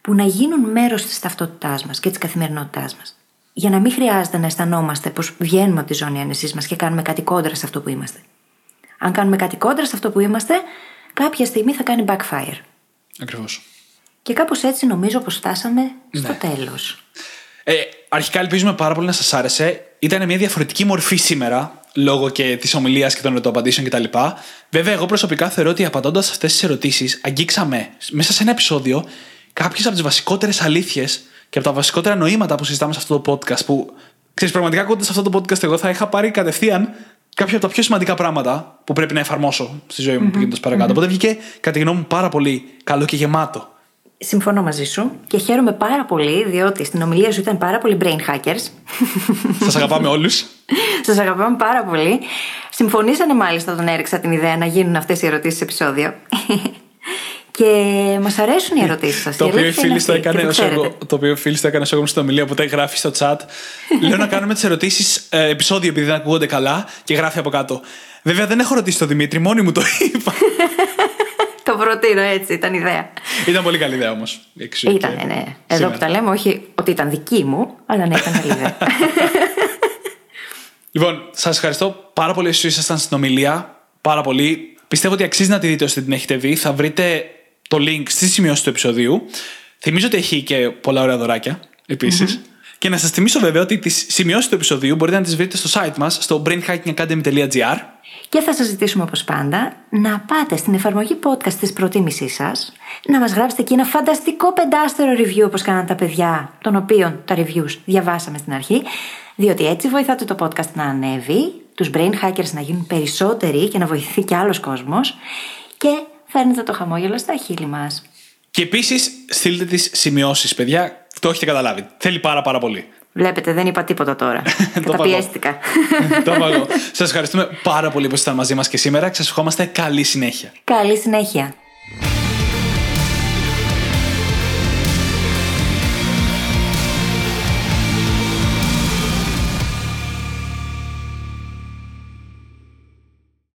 που να γίνουν μέρος της ταυτότητάς μας και της καθημερινότητάς μας. Για να μην χρειάζεται να αισθανόμαστε πως βγαίνουμε από τη ζώνη άνεσής μας και κάνουμε κάτι κόντρα σε αυτό που είμαστε. Αν κάνουμε κάτι κόντρα σε αυτό που είμαστε, κάποια στιγμή θα κάνει backfire. Ακριβώς. Και κάπως έτσι νομίζω πως φτάσαμε στο Ναι. τέλος. Ε, αρχικά ελπίζουμε πάρα πολύ να σας άρεσε. Ήταν μια διαφορετική μορφή σήμερα, λόγω και της ομιλίας και των ερωτοαπαντήσεων κτλ. Βέβαια, εγώ προσωπικά θεωρώ ότι απαντώντας αυτές τις ερωτήσεις, αγγίξαμε μέσα σε ένα επεισόδιο κάποιες από τις βασικότερες αλήθειες και από τα βασικότερα νοήματα που συζητάμε σε αυτό το podcast. Που ξέρεις, πραγματικά ακούγοντας αυτό το podcast, εγώ θα είχα πάρει κατευθείαν κάποια από τα πιο σημαντικά πράγματα που πρέπει να εφαρμόσω στη ζωή μου πηγαίνοντα παρακάτω. Οπότε βγήκε, κατά τη γνώμη μου, πάρα πολύ καλό και γεμάτο. Συμφωνώ μαζί σου και χαίρομαι πάρα πολύ διότι στην ομιλία σου ήταν πάρα πολλοί brain hackers. Σας αγαπάμε όλους. Σας αγαπάμε πάρα πολύ. Συμφωνήσανε μάλιστα όταν έριξα την ιδέα να γίνουν αυτές οι ερωτήσεις σε επεισόδιο. και μας αρέσουν οι ερωτήσεις σας. Το οποίο η φίλη το έκανε όσο εγώ, το οποίο η φίλη το έκανε όσο εγώ στην ομιλία που τα γράφει στο chat. Λέω να κάνουμε τις ερωτήσεις ε, επεισόδιο επειδή δεν ακούγονται καλά και γράφει από κάτω. Βέβαια δεν έχω ρωτήσει τον Δημήτρη, μόνη μου το είπα. Το προτείνω έτσι, ήταν ιδέα. Ήταν πολύ καλή ιδέα όμως. Ήταν, ναι. Εδώ που τα λέμε, όχι ότι ήταν δική μου, αλλά ναι, ήταν καλή ιδέα. Λοιπόν, σας ευχαριστώ πάρα πολύ όσοι ήσασταν στην ομιλία. Πάρα πολύ. Πιστεύω ότι αξίζει να τη δείτε όσοι δεν την έχετε δει. Θα βρείτε το link στη σημειώση του επεισοδίου. Θυμίζω ότι έχει και πολλά ωραία δωράκια επίσης. Και να σας θυμίσω βέβαια ότι τις σημειώσεις του επεισοδίου μπορείτε να τις βρείτε στο site μας στο brainhackingacademy.gr. Και θα σας ζητήσουμε όπως πάντα να πάτε στην εφαρμογή podcast της προτίμησής σας, να μας γράψετε εκεί ένα φανταστικό πεντάστερο review όπως κάναν τα παιδιά, των οποίων τα reviews διαβάσαμε στην αρχή, διότι έτσι βοηθάτε το podcast να ανέβει, τους brain hackers να γίνουν περισσότεροι και να βοηθηθεί και άλλος κόσμος και φέρνετε το χαμόγελο στα χείλη μας. Και επίσης στείλτε τις σημειώσεις, παιδιά. Το έχετε καταλάβει. Θέλει πάρα πάρα πολύ. Βλέπετε, δεν είπα τίποτα τώρα. Το Καταπιέστηκα. το είπα εγώ. Σας ευχαριστούμε πάρα πολύ που ήσασταν μαζί μας και σήμερα και σα ευχόμαστε καλή συνέχεια. Καλή συνέχεια.